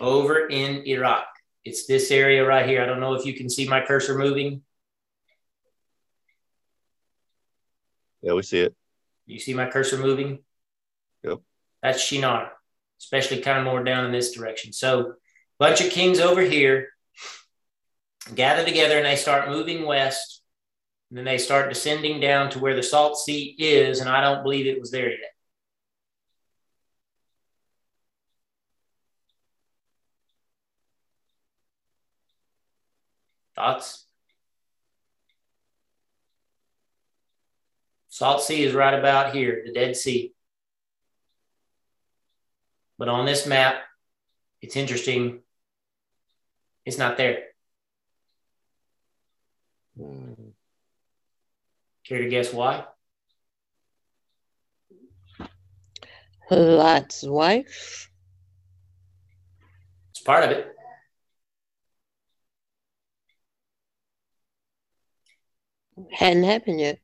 Speaker 1: Over in Iraq. It's this area right here. I don't know if you can see my cursor moving.
Speaker 2: Yeah, we see it.
Speaker 1: You see my cursor moving?
Speaker 2: Yep.
Speaker 1: That's Shinar, especially kind of more down in this direction. So, bunch of kings over here gather together and they start moving west. And then they start descending down to where the Salt Sea is. And I don't believe it was there yet. Thoughts? Salt Sea is right about here, the Dead Sea. But on this map, it's interesting. It's not there. Hmm. Care to guess why?
Speaker 3: Lot's wife.
Speaker 1: It's part of it.
Speaker 3: Hadn't happened yet.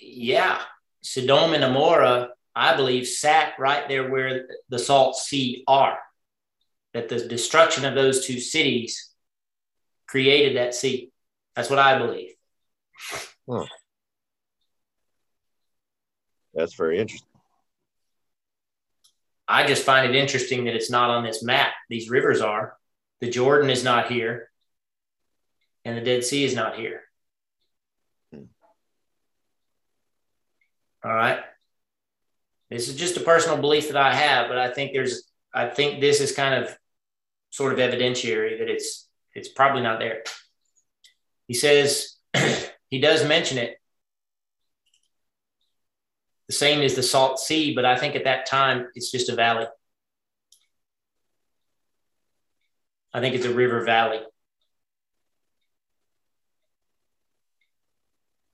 Speaker 1: Yeah. Sodom and Amorah, I believe, sat right there where the salt sea are. That the destruction of those two cities created that sea. That's what I believe.
Speaker 2: Huh. That's very interesting.
Speaker 1: I just find it interesting that it's not on this map. These rivers are. The Jordan is not here, and the Dead Sea is not here. Hmm. All right. This is just a personal belief that I have, but I think there's, I think this is kind of sort of evidentiary that it's, it's probably not there. He says, he does mention it. The same as the Salt Sea, but I think at that time it's just a valley. I think it's a river valley.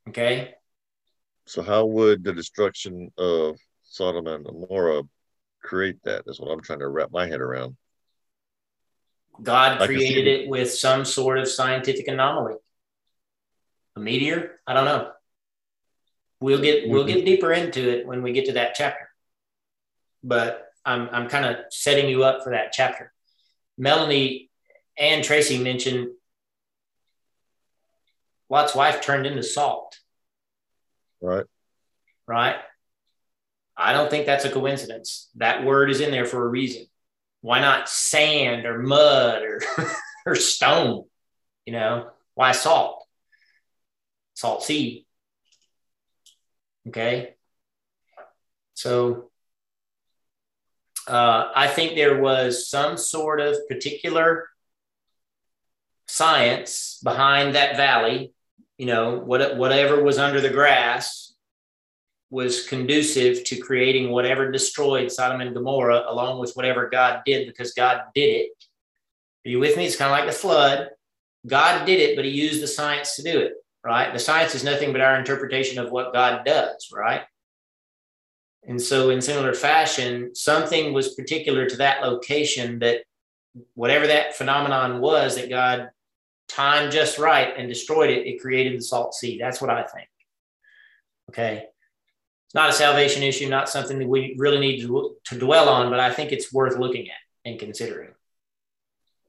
Speaker 1: Okay.
Speaker 2: So, how would the destruction of Sodom and Gomorrah create? That's what I'm trying to wrap my head around.
Speaker 1: God created it with some sort of scientific anomaly a meteor. I don't know. We'll get we'll get mm-hmm. deeper into it when we get to that chapter. But I'm I'm kind of setting you up for that chapter. Melanie and Tracy mentioned Lot's wife turned into salt.
Speaker 2: Right.
Speaker 1: Right. I don't think that's a coincidence. That word is in there for a reason. Why not sand or mud or or stone? You know, why salt? Salt sea. Okay. So uh, I think there was some sort of particular science behind that valley. You know, what, whatever was under the grass was conducive to creating whatever destroyed Sodom and Gomorrah, along with whatever God did, because God did it. Are you with me? It's kind of like the flood. God did it, but He used the science to do it right? The science is nothing but our interpretation of what God does, right? And so, in similar fashion, something was particular to that location that whatever that phenomenon was that God timed just right and destroyed it, it created the salt sea. That's what I think. Okay. It's not a salvation issue, not something that we really need to, to dwell on, but I think it's worth looking at and considering.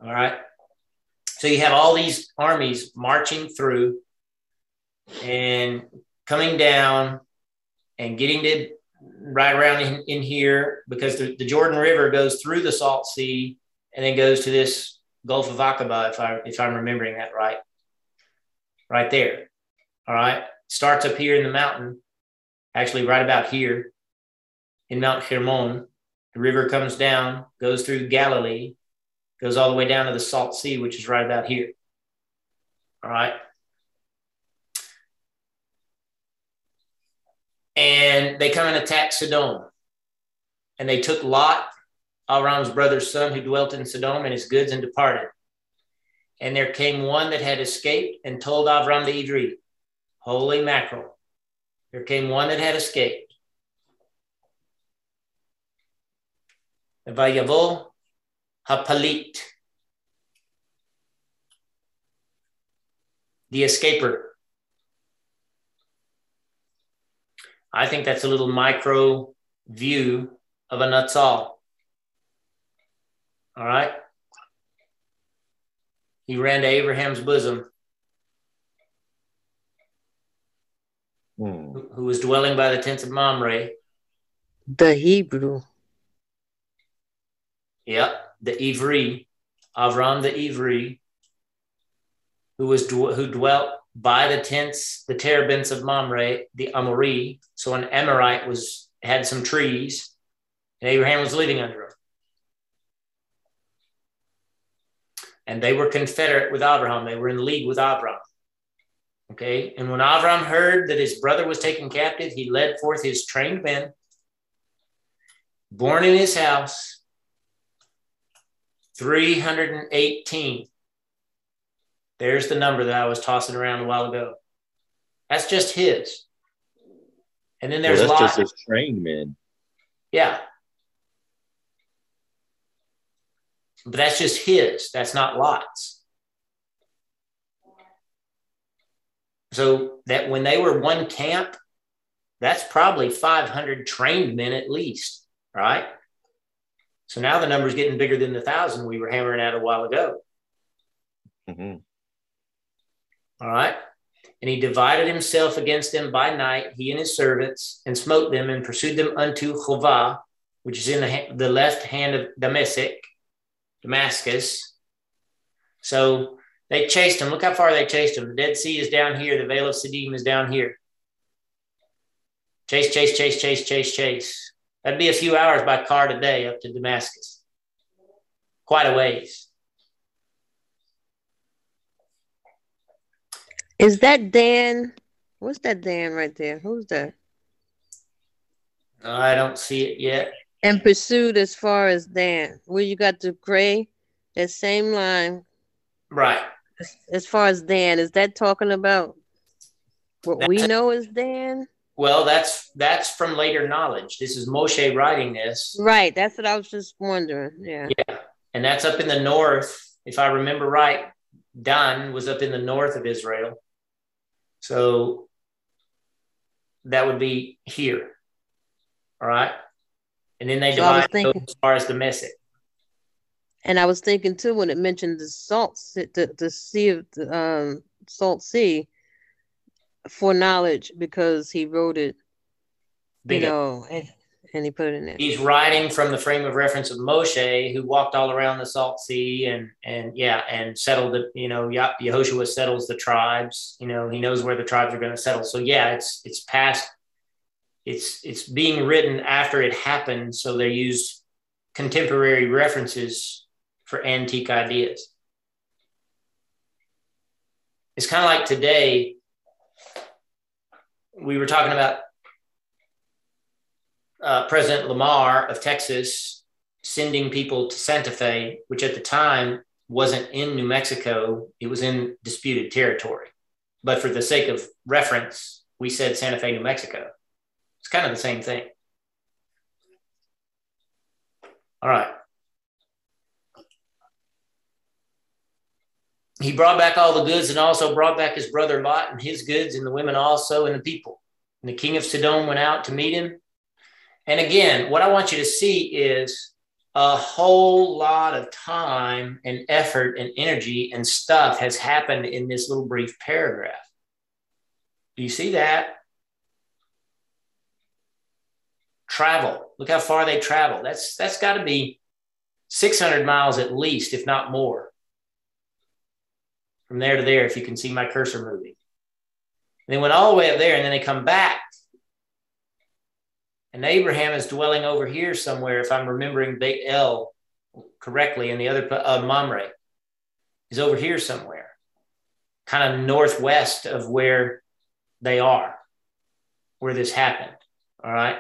Speaker 1: All right. So you have all these armies marching through and coming down and getting to right around in, in here because the, the, Jordan River goes through the Salt Sea and then goes to this Gulf of Aqaba, if I if I'm remembering that right. Right there. All right. Starts up here in the mountain, actually right about here in Mount Hermon. The river comes down, goes through Galilee, goes all the way down to the Salt Sea, which is right about here. All right. And they come and attack Sodom. And they took Lot, Avram's brother's son, who dwelt in Sodom, and his goods and departed. And there came one that had escaped and told Avram the Ivri, holy mackerel. There came one that had escaped. Vayavo hapalit, the escaper. I think that's a little micro view of a nuts all. All right. He ran to Abraham's bosom, hmm. who, was dwelling by the tents of Mamre.
Speaker 3: The Hebrew.
Speaker 1: Yep, the Ivri, Avram the Ivri, who was who dwelt by the tents, the terebinths of Mamre, the Amori. So an Amorite was had some trees, and Abraham was living under them. And they were confederate with Abraham. They were in league with Abraham. Okay. And when Abraham heard that his brother was taken captive, he led forth his trained men, born in his house, 318 there's the number that I was tossing around a while ago. That's just his. And then there's
Speaker 2: well, that's just his trained men.
Speaker 1: Yeah. But that's just his, that's not Lot's. So that when they were one camp, that's probably 500 trained men at least, right? So now the number's getting bigger than the thousand we were hammering at a while ago. Mm-hmm. All right. And he divided himself against them by night, he and his servants, and smote them and pursued them unto Chovah, which is in the, the left hand of Damascus, Damascus. So they chased him. Look how far they chased him. The Dead Sea is down here. The Vale of Siddim is down here. Chase, chase, chase, chase, chase, chase. That'd be a few hours by car today up to Damascus. Quite a ways.
Speaker 3: Is that Dan? What's that Dan right there? Who's that?
Speaker 1: I don't see it yet.
Speaker 3: And pursued as far as Dan, where you got the gray, that same line.
Speaker 1: Right.
Speaker 3: As, as far as Dan, is that talking about what that's we know as Dan?
Speaker 1: Well, that's that's from later knowledge. This is Moshe writing this.
Speaker 3: Right. That's what I was just wondering. Yeah.
Speaker 1: Yeah. And that's up in the north. If I remember right, Dan was up in the north of Israel. So that would be here. All right. And then they so divide thinking, as far as the message.
Speaker 3: And I was thinking too when it mentioned the salt, the, the sea of the um, salt sea for knowledge because he wrote it, you know, and, and he put it in there.
Speaker 1: He's writing from the frame of reference of Moshe, who walked all around the Salt Sea and and yeah, and settled the you know Yehoshua settles the tribes. You know, he knows where the tribes are going to settle. So yeah, it's it's past. It's it's being written after it happened, so they used contemporary references for antique ideas. It's kind of like today. We were talking about uh, President Lamar of Texas sending people to Santa Fe, which at the time wasn't in New Mexico, it was in disputed territory. But for the sake of reference, we said Santa Fe, New Mexico. It's kind of the same thing. All right. He brought back all the goods and also brought back his brother Lot and his goods and the women also and the people. And the king of Sodom went out to meet him and again, what I want you to see is a whole lot of time and effort and energy and stuff has happened in this little brief paragraph. Do you see that? Travel. Look how far they travel. That's that's got to be 600 miles at least, if not more. From there to there, if you can see my cursor moving. And they went all the way up there, and then they come back and Abraham is dwelling over here somewhere, if I'm remembering Beit El correctly, and the other uh, Mamre is over here somewhere, kind of northwest of where they are, where this happened. All right.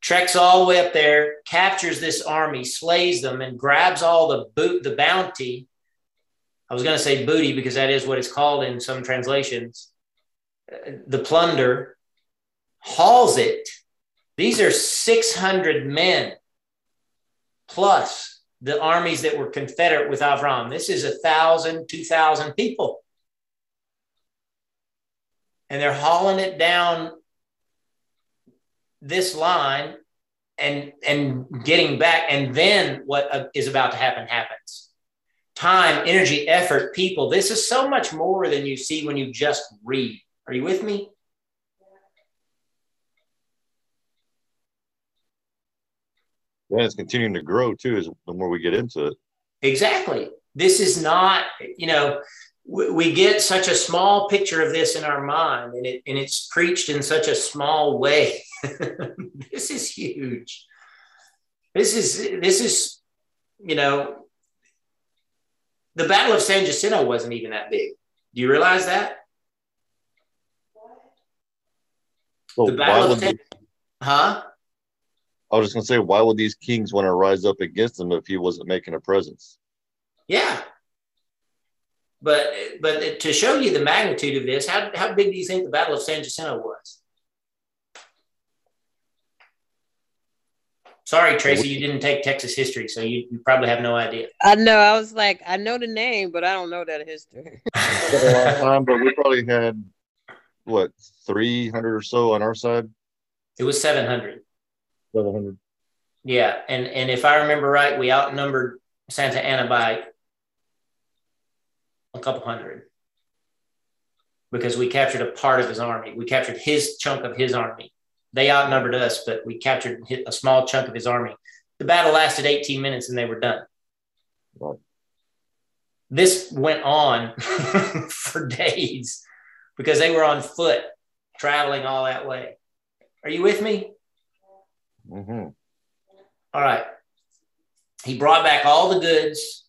Speaker 1: Treks all the way up there, captures this army, slays them, and grabs all the boot, the bounty. I was going to say booty because that is what it's called in some translations. Uh, the plunder, hauls it these are 600 men plus the armies that were confederate with Avram. This is a thousand, two thousand people. And they're hauling it down this line and and getting back. And then what uh, about to happen happens. Time energy effort people. This is so much more than you see when you just read. Are you with me
Speaker 2: Yeah, it's continuing to grow too as the more we get into it.
Speaker 1: Exactly. This is not, you know, we, we get such a small picture of this in our mind and it and it's preached in such a small way. this is huge. This is this is, you know, the Battle of San Jacinto wasn't even that big. Do you realize that?
Speaker 2: Well, the Battle of San-
Speaker 1: huh?
Speaker 2: I was just going to say, why would these kings want to rise up against him if he wasn't making a presence?
Speaker 1: Yeah. But but to show you the magnitude of this, how, how big do you think the Battle of San Jacinto was? Sorry, Tracy, you didn't take Texas history, so you, you probably have no idea.
Speaker 3: I know. I was like, I know the name, but I don't know that history.
Speaker 2: um, but we probably had what three hundred or so on our side.
Speaker 1: It was seven hundred.
Speaker 2: Seven hundred.
Speaker 1: Yeah, and and if I remember right, we outnumbered Santa Anna by a couple hundred because we captured a part of his army. We captured his chunk of his army. They outnumbered us, but we captured a small chunk of his army. The battle lasted 18 minutes and they were done. Right. This went on for days because they were on foot traveling all that way. Are you with me? Mm-hmm. All right. He brought back all the goods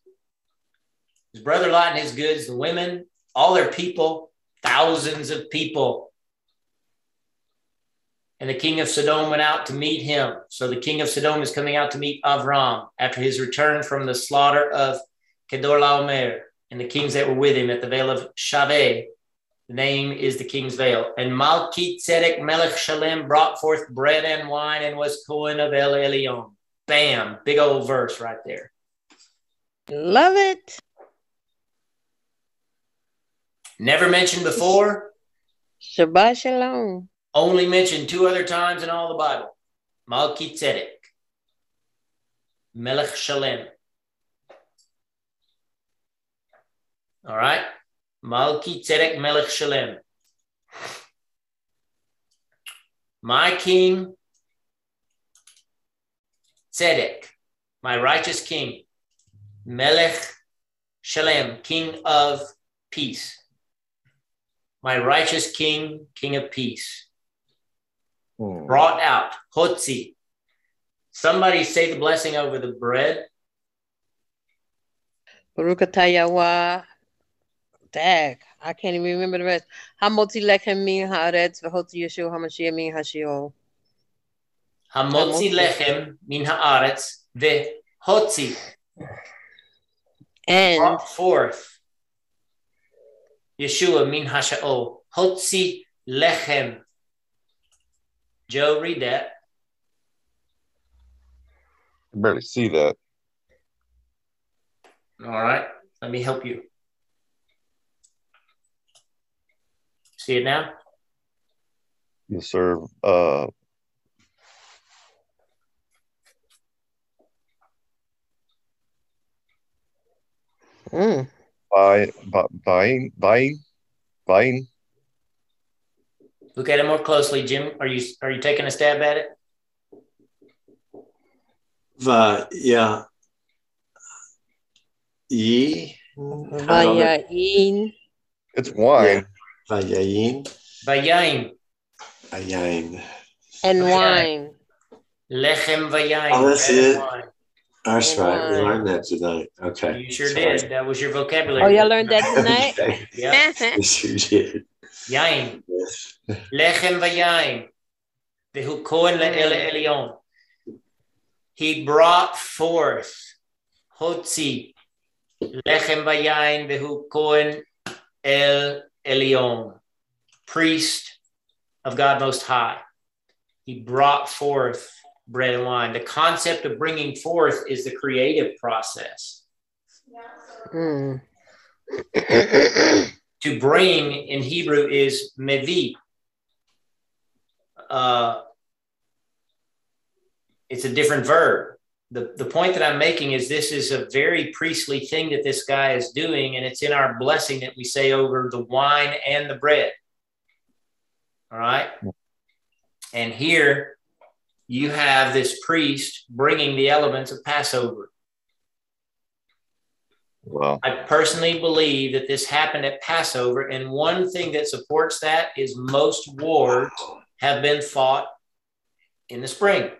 Speaker 1: his brother Lot and his goods, the women, all their people, thousands of people and the king of Sodom went out to meet him. So the king of Sodom is coming out to meet Avram after his return from the slaughter of Kedorlaomer and the kings that were with him at the Vale of Shaveh. The name is the king's vale. And Malki Tzedek Melech Shalem brought forth bread and wine and was Cohen of El Elyon. Bam, big old verse right there.
Speaker 3: Love it.
Speaker 1: Never mentioned before.
Speaker 3: Shabbat Shalom
Speaker 1: only mentioned two other times in all the Bible Malki Tzedek, Melech Shalem. All right? Malki Tzedek Melech Shalem. My king, Tzedek, my righteous king, Melech Shalem, king of peace. My righteous king, king of peace hmm. brought out, hotzi. Somebody say the blessing over the bread.
Speaker 3: Baruch Atah Yahweh. Dag, I can't even remember the rest. Hamotzi lechem min haaretz v'hotzi yeshua hamashiach min hashiol.
Speaker 1: Hamotzi lechem min haaretz ah, v'hotzi.
Speaker 3: And
Speaker 1: brought forth Yeshua min hasha'ol. Hotzi lechem Joe, read that.
Speaker 2: I barely see that.
Speaker 1: All right. Let me help you. See it now?
Speaker 2: Yes, sir. Uh,
Speaker 3: mm.
Speaker 2: Buy, buying, buying, buying.
Speaker 1: Look at it more closely, Jim. Are you are you taking a stab at it?
Speaker 5: Va, yeah. Ye.
Speaker 3: Vayain.
Speaker 2: It's wine.
Speaker 5: Vayain.
Speaker 1: Vayain.
Speaker 5: Vayain.
Speaker 3: And wine.
Speaker 1: Lechem vayain.
Speaker 5: Oh, that's it. That's right. We learned that tonight. Okay.
Speaker 1: You sure Sorry. did. That was your vocabulary.
Speaker 3: Oh, y'all learned that tonight?
Speaker 1: Yeah. yes,
Speaker 5: you did.
Speaker 1: Yain. Lechem vayain. Vehu kohen le'ele elyon. He brought forth hotzi lechem vayain vehu kohen el elyon. Priest of God Most High. He brought forth bread and wine. The concept of bringing forth is the creative process. Mm. to bring in Hebrew is mevi. Uh, it's a different verb. The, the point that I'm making is this is a very priestly thing that this guy is doing, and it's in our blessing that we say over the wine and the bread. All right. And here you have this priest bringing the elements of Passover.
Speaker 2: Wow.
Speaker 1: I personally believe that this happened at Passover. And one thing that supports that is most wars have been fought in the spring.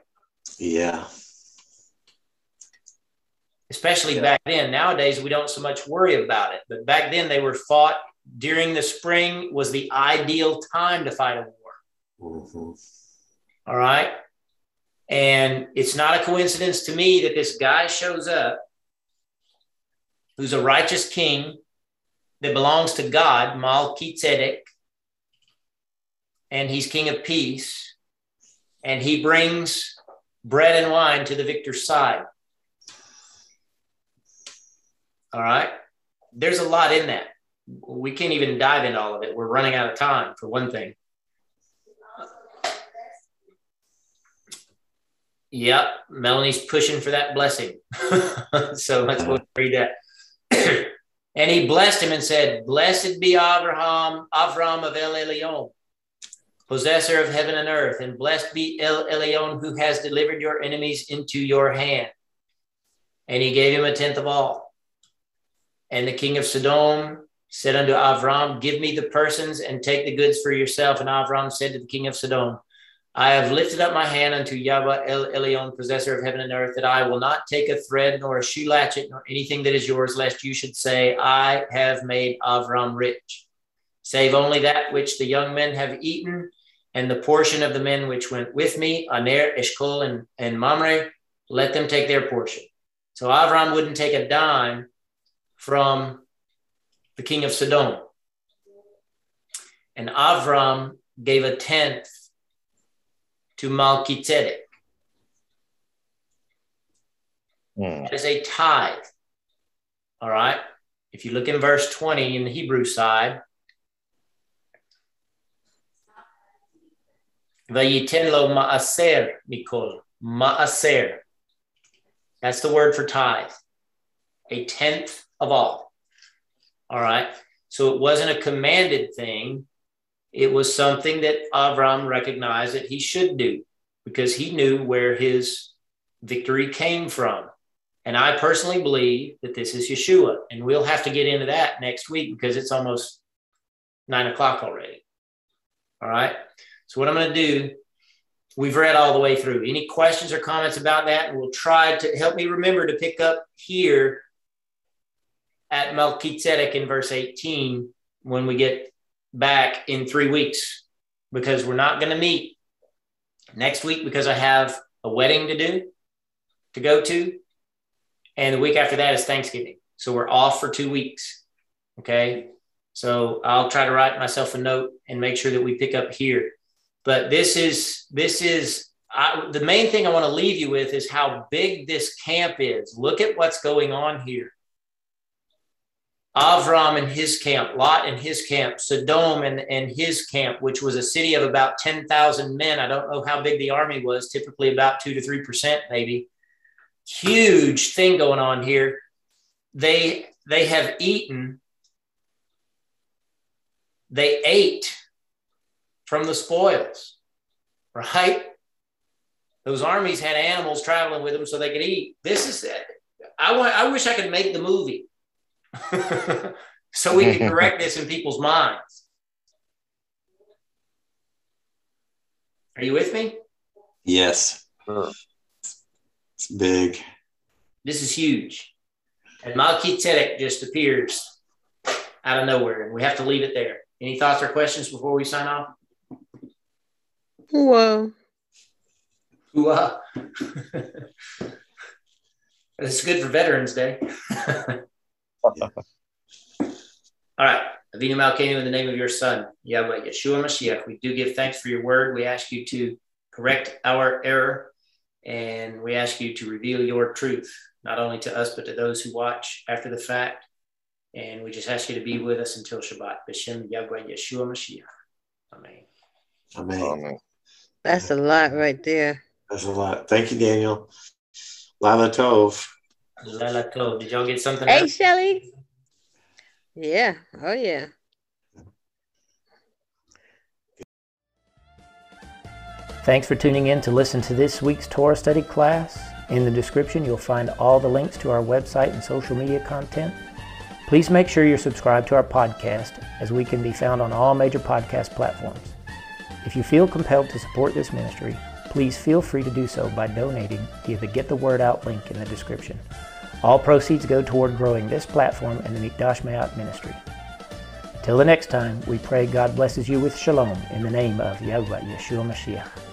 Speaker 5: Yeah.
Speaker 1: Especially yeah. back then. Nowadays, we don't so much worry about it. But back then, they were fought during the spring, was the ideal time to fight a war. Mm-hmm. All right. And it's not a coincidence to me that this guy shows up who's a righteous king that belongs to God, Malki and he's king of peace. And he brings bread and wine to the victor's side. All right. There's a lot in that. We can't even dive into all of it. We're running out of time, for one thing. Yep, Melanie's pushing for that blessing. so let's go read that. and he blessed him and said, Blessed be Abraham, Avram of El Elyon, possessor of heaven and earth, and blessed be El Elyon, who has delivered your enemies into your hand. And he gave him a tenth of all. And the king of Sodom said unto Avram, Give me the persons and take the goods for yourself. And Avram said to the king of Sodom, I have lifted up my hand unto Yahweh El Elyon, possessor of heaven and earth, that I will not take a thread nor a shoe latchet nor anything that is yours, lest you should say, I have made Avram rich. Save only that which the young men have eaten, and the portion of the men which went with me, Aner, Eshcol, and, and Mamre, let them take their portion. So Avram wouldn't take a dime from the king of Sodom. And Avram gave a tenth to Melchizedek. Mm. That is a tithe. All right. If you look in verse 20 in the Hebrew side, Vayiten lo maaser mikol. Maaser. That's the word for tithe. A tenth of all. All right. So it wasn't a commanded thing. It was something that Avram recognized that he should do because he knew where his victory came from. And I personally believe that this is Yeshua. And we'll have to get into that next week because it's almost nine o'clock already. All right. So, what I'm going to do, we've read all the way through. Any questions or comments about that? We'll try to help me remember to pick up here at Melchizedek in verse 18 when we get back in three weeks because we're not going to meet next week because I have a wedding to do, to go to. And the week after that is Thanksgiving. So we're off for two weeks. Okay. So I'll try to write myself a note and make sure that we pick up here. But this is, this is, I, the main thing I want to leave you with is how big this camp is. Look at what's going on here. Avram and his camp, Lot and his camp, Sodom and, and his camp, which was a city of about 10,000 men. I don't know how big the army was, typically about two to 3%, maybe. Huge thing going on here. They, they have eaten, they ate from the spoils, right? Those armies had animals traveling with them so they could eat. This is, I, want, I wish I could make the movie so we can correct this in people's minds. Are you with me?
Speaker 5: Yes. It's big.
Speaker 1: This is huge. And Melchizedek just appears out of nowhere, and we have to leave it there. Any thoughts or questions before we sign off?
Speaker 3: Whoa.
Speaker 1: Whoa. it's good for Veterans Day. All right. Avinu Malkeinu, in the name of your Son, Yahweh Yeshua Mashiach, we do give thanks for your word. We ask you to correct our error, and we ask you to reveal your truth, not only to us, but to those who watch after the fact. And we just ask you to be with us until Shabbat. B'Shem Yahweh Yeshua Mashiach. Amen.
Speaker 5: Amen. Amen.
Speaker 3: That's a lot right there.
Speaker 5: That's a lot. Thank you, Daniel. Lala Tov.
Speaker 1: Lalato. Did y'all get something?
Speaker 3: Hey, Shelly. Yeah. Oh, yeah.
Speaker 1: Thanks for tuning in to listen to this week's Torah study class. In the description, you'll find all the links to our website and social media content. Please make sure you're subscribed to our podcast, as we can be found on all major podcast platforms. If you feel compelled to support this ministry, please feel free to do so by donating via the Get the Word Out link in the description. All proceeds go toward growing this platform and the Mikdash Meh'at ministry. Till the next time, we pray God blesses you with shalom in the name of Yahweh Yeshua Mashiach.